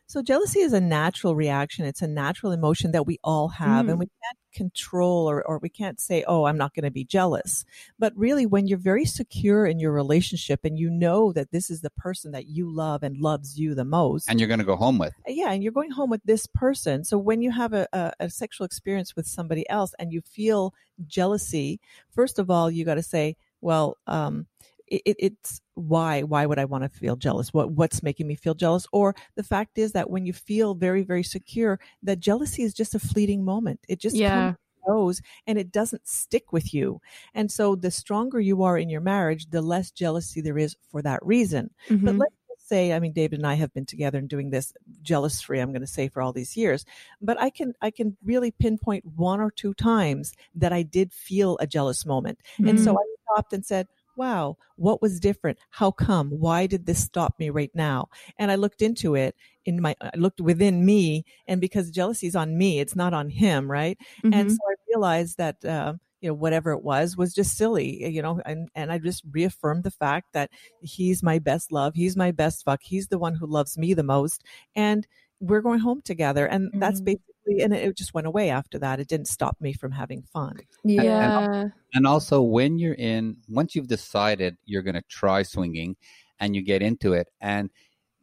So jealousy is a natural reaction. It's a natural emotion that we all have, Mm. and we can't control or, or we can't say, oh, I'm not going to be jealous. But really, when you're very secure in your relationship and you know that this is the person that you love and loves you the most, and you're going to go home with. yeah, and you're going home with this person. So when you have a, a, a sexual experience with somebody else and you feel jealousy, first of all, you got to say, well, um, it, it's why why would i want to feel jealous? What what's making me feel jealous? Or the fact is that when you feel very very secure that jealousy is just a fleeting moment. It just Yeah. goes and it doesn't stick with you. And so the stronger you are in your marriage the less jealousy there is for that reason. But Mhm. let's say i mean david and i have been together and doing this jealous free i'm going to say for all these years. But i can i can really pinpoint one or two times that i did feel a jealous moment. And so i stopped and said wow what was different how come why did this stop me right now and i looked into it in my i looked within me and because jealousy is on me it's not on him right and Mhm. so i realized that uh, you know whatever it was was just silly you know and and i just reaffirmed the fact that he's my best love he's my best fuck he's the one who loves me the most and we're going home together and that's Mhm. basically and it just went away after that it didn't stop me from having fun yeah. And also, when you're in, once you've decided you're going to try swinging and you get into it, and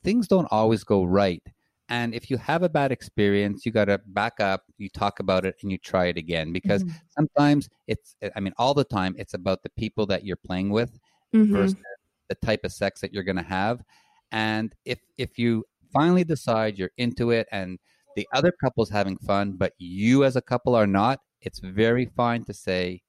things don't always go right. And if you have a bad experience, you got to back up, you talk about it, and you try it again. Because Mhm. sometimes it's, I mean, all the time, it's about the people that you're playing with Mhm. versus the type of sex that you're going to have. And if if you finally decide you're into it and the other couple's having fun, but you as a couple are not, it's very fine to say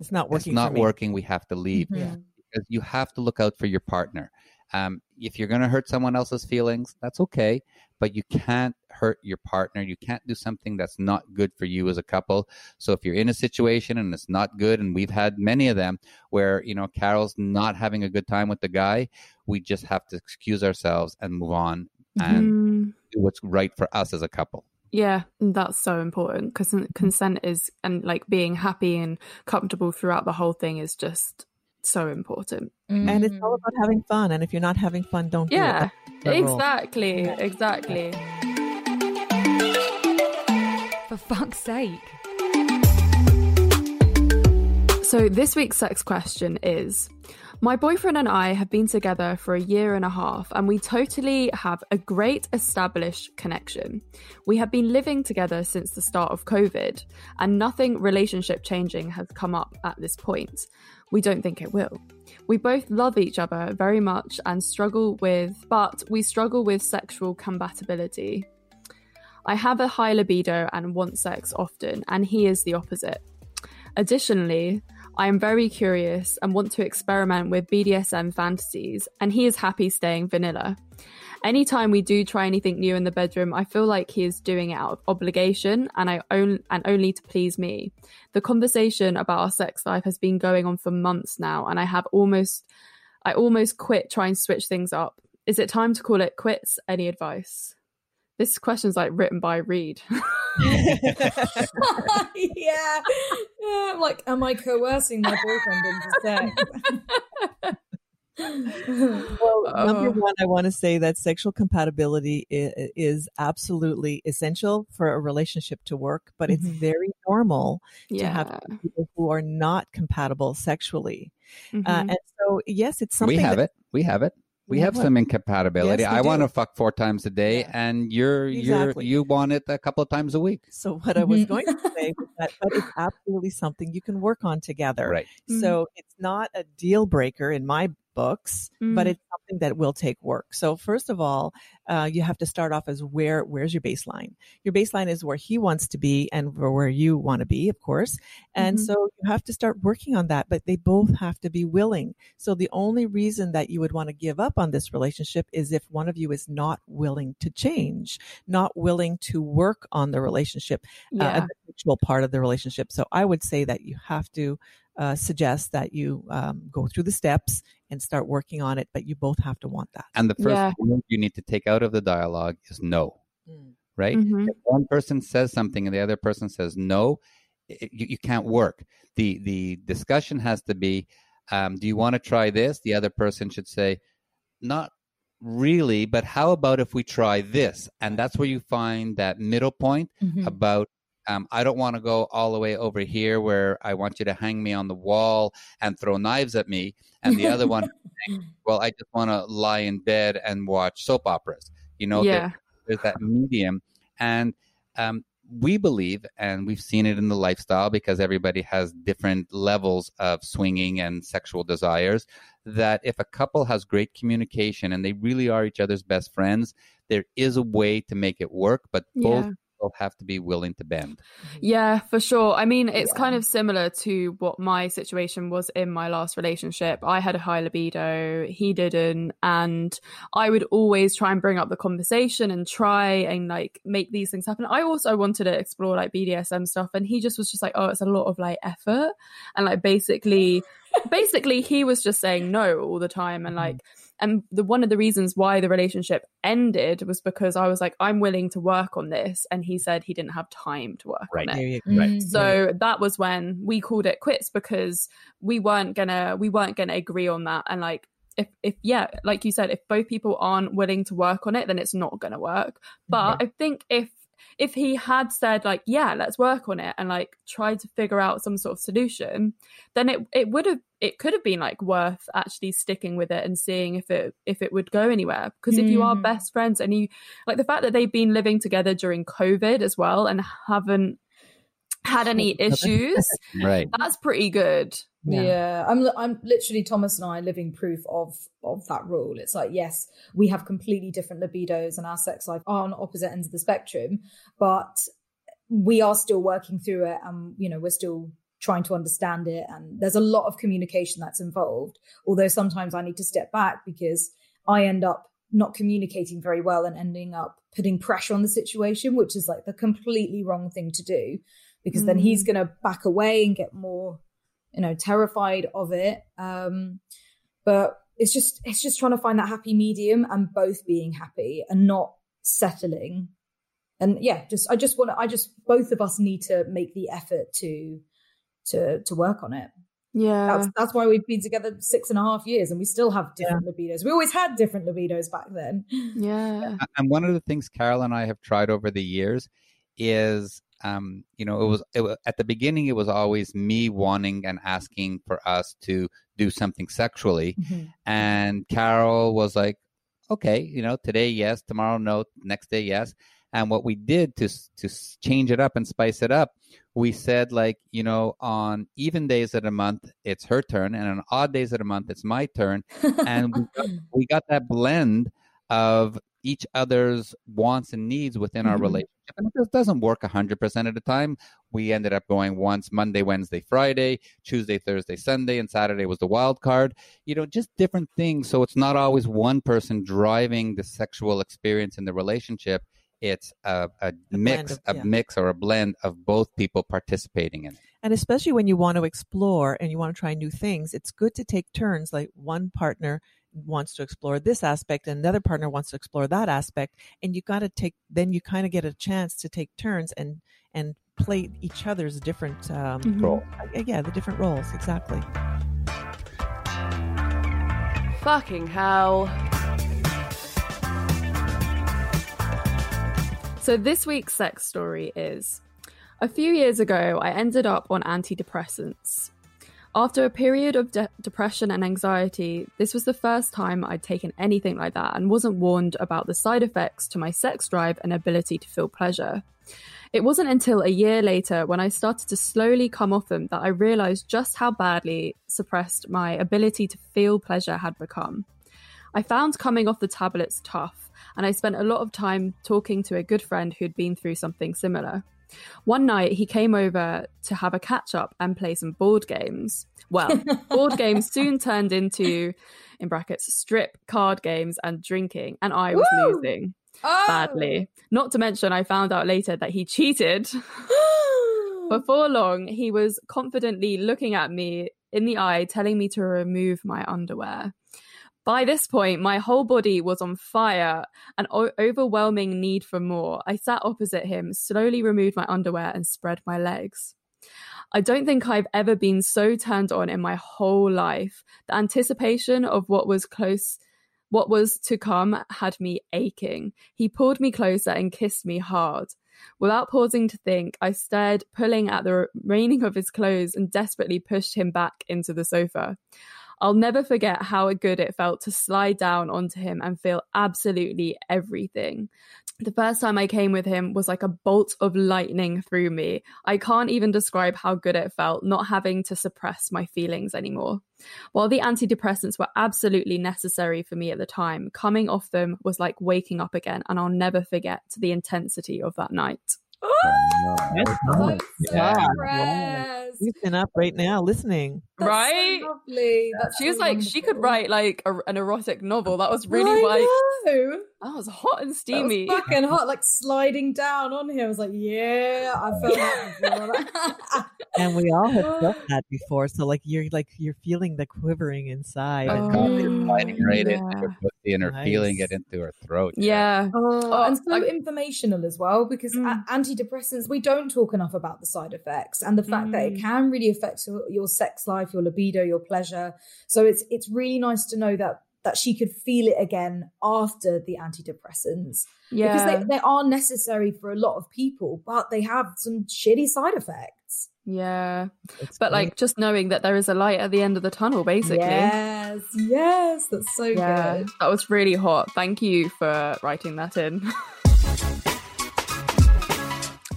it's not working. it's working not for me. working. We have to leave Mhm. because you have to look out for your partner. Um, if you're going to hurt someone else's feelings, that's okay, but you can't hurt your partner. You can't do something that's not good for you as a couple. So if you're in a situation and it's not good, and we've had many of them where you know Carol's not having a good time with the guy, we just have to excuse ourselves and move on and Mm. Do what's right for us as a couple. Yeah, that's so important because consent is and like being happy and comfortable throughout the whole thing is just so important. Mm. and it's all about having fun and if you're not having fun don't Yeah, do it That's the exactly, exactly. For fuck's sake. So this week's sex question is My boyfriend and I have been together for a year and a half, and we totally have a great established connection. We have been living together since the start of COVID, and nothing relationship changing has come up at this point. We don't think it will. We both love each other very much and struggle with, but we struggle with sexual compatibility. I have a high libido and want sex often, and he is the opposite. Additionally, I am very curious and want to experiment with BDSM fantasies, and he is happy staying vanilla. Anytime we do try anything new in the bedroom, I feel like he is doing it out of obligation and I own and only to please me. The conversation about our sex life has been going on for months now, and I have almost I almost quit trying to switch things up. Is it time to call it quits? Any advice? This question's like written by Reed. yeah. yeah. I'm like, am I coercing my boyfriend into sex? Well, number Oh. one, I want to say that sexual compatibility is, is absolutely essential for a relationship to work, but it's Mhm. very normal to have people who are not compatible sexually. Uh, Mhm. and so, yes, it's something we have that, it. We have it. We We have have some incompatibility. Yes, we I want to fuck four times a day, Yeah. and you're Exactly. you're you want it a couple of times a week. So, what I was Mhm. going to say was that, but it's absolutely something you can work on together. Right. Mm. So, it's not a deal breaker in my books, but Mm. it's something that will take work. So, first of all, uh, you have to start off as where where's your baseline? Your baseline is where he wants to be and where you want to be, of course. And Mhm. so you have to start working on that, but they both have to be willing. So the only reason that you would want to give up on this relationship is if one of you is not willing to change, not willing to work on the relationship, uh, the sexual part of the relationship. So I would say that you have to uh, suggest that you um, go through the steps and start working on it, but you both have to want that. And the first Yeah. word you need to take out of the dialogue is no. Right. Mhm. If one person says something and the other person says no, it, you, you can't work. the The discussion has to be: um, Do you want to try this? The other person should say, Not really, but how about if we try this? And that's where you find that middle point Mhm. about um, I don't want to go all the way over here where I want you to hang me on the wall and throw knives at me. And the other one, well, I just want to lie in bed and watch soap operas. You know, Yeah. there- there's that medium. And um, we believe, and we've seen it in the lifestyle because everybody has different levels of swinging and sexual desires, that if a couple has great communication and they really are each other's best friends, there is a way to make it work, but both Yeah. People have to be willing to bend. Yeah, for sure. I mean, it's Yeah. kind of similar to what my situation was in my last relationship. I had a high libido, he didn't, and I would always try and bring up the conversation and try and like make these things happen. I also wanted to explore like BDSM stuff, and he just was just like, "Oh, it's a lot of like effort," and like basically, basically, he was just saying no all the time, and mm-hmm. like. And the one of the reasons why the relationship ended was because I was like, I'm willing to work on this, and he said he didn't have time to work Right. on it. There you go. Right. Mm. So that was when we called it quits because we weren't gonna we weren't gonna agree on that. And like if if yeah, like you said, if both people aren't willing to work on it, then it's not gonna work. But I think if if he had said like yeah let's work on it and like try to figure out some sort of solution then it it would have it could have been like worth actually sticking with it and seeing if it if it would go anywhere because if you are Mhm. best friends and you like the fact that they've been living together during covid as well and haven't had any issues Right. that's pretty good Yeah. I'm I'm literally Thomas and I living proof of of that rule. It's like yes, we have completely different libidos and our sex life are on opposite ends of the spectrum, but we are still working through it and you know, we're still trying to understand it and there's a lot of communication that's involved. Although sometimes I need to step back because I end up not communicating very well and ending up putting pressure on the situation, which is like the completely wrong thing to do because then Mm. he's going to back away and get more you know terrified of it. Um but it's just it's just trying to find that happy medium and both being happy and not settling. And yeah just i just want to i just both of us need to make the effort to to to work on it. Yeah. That's that's why we've been together six and a half years and we still have different libidos. We always had different libidos back then. Yeah. And one of the things Carol and I have tried over the years is um, you know it was, it was at the beginning it was always me wanting and asking for us to do something sexually. And Carol was like okay you know today yes tomorrow no next day yes. And what we did to to change it up and spice it up we said like you know on even days of the month it's her turn and on odd days of the month it's my turn. And we got, we got that blend of each other's wants and needs within our Mhm. relationship. And it doesn't work 100% of the time. We ended up going once Monday, Wednesday, Friday, Tuesday, Thursday, Sunday, and Saturday was the wild card. You know, just different things. So it's not always one person driving the sexual experience in the relationship. It's a, a, mix, of- a mix or a blend of both people participating in it. And especially when you want to explore and you want to try new things, it's good to take turns. Like one partner wants to explore this aspect and another partner wants to explore that aspect. And you got to take, then you kind of get a chance to take turns and, and play each other's different, um, Mhm. Role. yeah, the different roles. Exactly. Fucking hell. So, this week's sex story is a few years ago, I ended up on antidepressants. After a period of de- depression and anxiety, this was the first time I'd taken anything like that and wasn't warned about the side effects to my sex drive and ability to feel pleasure. It wasn't until a year later when I started to slowly come off them that I realized just how badly suppressed my ability to feel pleasure had become. I found coming off the tablets tough, and I spent a lot of time talking to a good friend who'd been through something similar. One night, he came over to have a catch up and play some board games. Well, board games soon turned into, in brackets, strip card games and drinking, and I was Woo! losing Oh! badly. Not to mention, I found out later that he cheated. Before long, he was confidently looking at me in the eye, telling me to remove my underwear. By this point, my whole body was on fire, an o- overwhelming need for more. I sat opposite him, slowly removed my underwear, and spread my legs. I don't think I've ever been so turned on in my whole life. The anticipation of what was close, what was to come, had me aching. He pulled me closer and kissed me hard. Without pausing to think, I stared, pulling at the remaining of his clothes, and desperately pushed him back into the sofa. I'll never forget how good it felt to slide down onto him and feel absolutely everything. The first time I came with him was like a bolt of lightning through me. I can't even describe how good it felt not having to suppress my feelings anymore. While the antidepressants were absolutely necessary for me at the time, coming off them was like waking up again, and I'll never forget the intensity of that night. That's oh, I'm nice. so Yeah. impressed. He's up right now listening. That's so Right? lovely. That's She was so like, she could write like a, an erotic novel. That was really I like, know. that was hot and That was steamy. fucking hot, like sliding down on him. I was like, yeah, I felt that before. And we all have felt that before. So like you're like you're feeling the quivering inside. I and- got it Oh, sliding right into yeah. her pussy and her feeling it into her throat. Yeah. Oh, and so I- informational as well because Mm. a- antidepressants we don't talk enough about the side effects and the fact that it Mm. can really affect your, your sex life your libido your pleasure so it's it's really nice to know that that she could feel it again after the antidepressants Yeah. because they, they are necessary for a lot of people but they have some shitty side effects yeah. It's But great. like just knowing that there is a light at the end of the tunnel, basically. yes yes that's so Yeah, good that was really hot. Thank you for writing that in.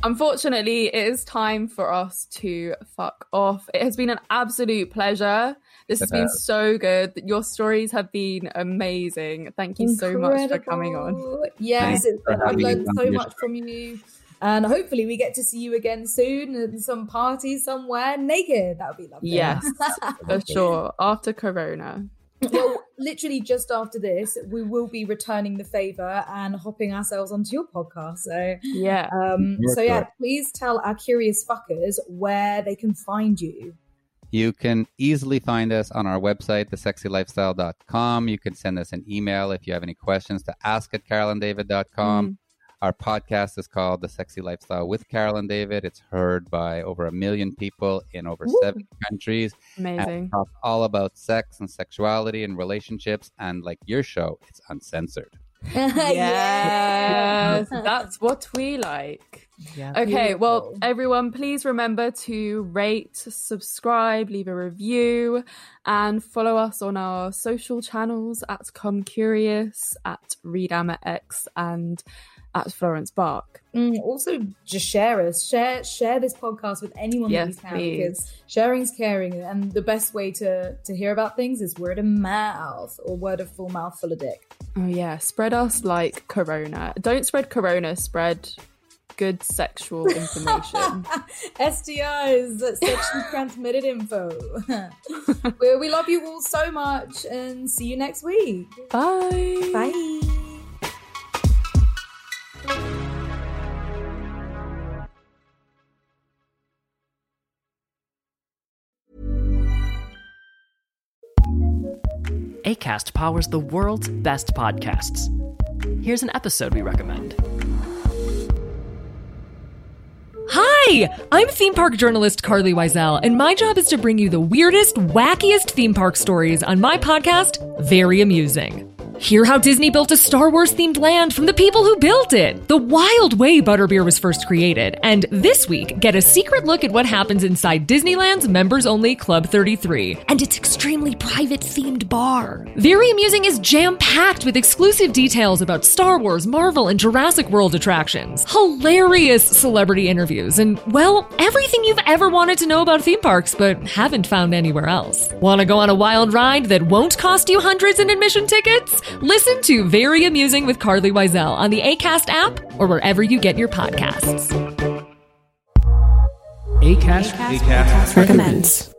Unfortunately, it is time for us to fuck off. It has been an absolute pleasure. This has been so good. Your stories have been amazing. Thank you so much for coming on. Yes, Thanks it's, for I've learned so your much from you. And hopefully we get to see you again soon at some party somewhere naked. That would be lovely. Yes, for sure. After Corona. well, literally just after this, we will be returning the favor and hopping ourselves onto your podcast. So, Yeah. um, so yeah, please tell our curious fuckers where they can find you. You can easily find us on our website, thesexylifestyle.com. You can send us an email if you have any questions to ask at carolanddavid.com. Mm. Our podcast is called The Sexy Lifestyle with Carolyn and David. It's heard by over a million people in over Woo. seven countries. Amazing. all about sex and sexuality and relationships. And like your show, it's uncensored. Yes, that's what we like. yeah. Okay, well, everyone, please remember to rate, subscribe, leave a review, and follow us on our social channels at Come Curious, at Reed Amber X, and at Florence Bark. Mm, also, just share us. Share share this podcast with anyone Yes, that you can please. because sharing's caring, and the best way to to hear about things is word of mouth or word of full mouth full of dick. Oh, yeah, spread us like Corona. Don't spread Corona, spread good sexual information. STIs, sexually transmitted info. we love you all so much, and see you next week. Bye. Bye. ACAST powers the world's best podcasts. Here's an episode we recommend. Hi, I'm theme park journalist Carlye Wisel, and my job is to bring you the weirdest, wackiest theme park stories on my podcast, Very Amusing. Hear how Disney built a Star Wars themed land from the people who built it, the wild way Butterbeer was first created, and this week, get a secret look at what happens inside Disneyland's members only Club 33 and its extremely private themed bar. Very Amusing is jam packed with exclusive details about Star Wars, Marvel, and Jurassic World attractions, hilarious celebrity interviews, and, well, everything you've ever wanted to know about theme parks but haven't found anywhere else. Want to go on a wild ride that won't cost you hundreds in admission tickets? Listen to Very Amusing with Carlye Wisel on the ACAST app or wherever you get your podcasts. ACAST, Recommends.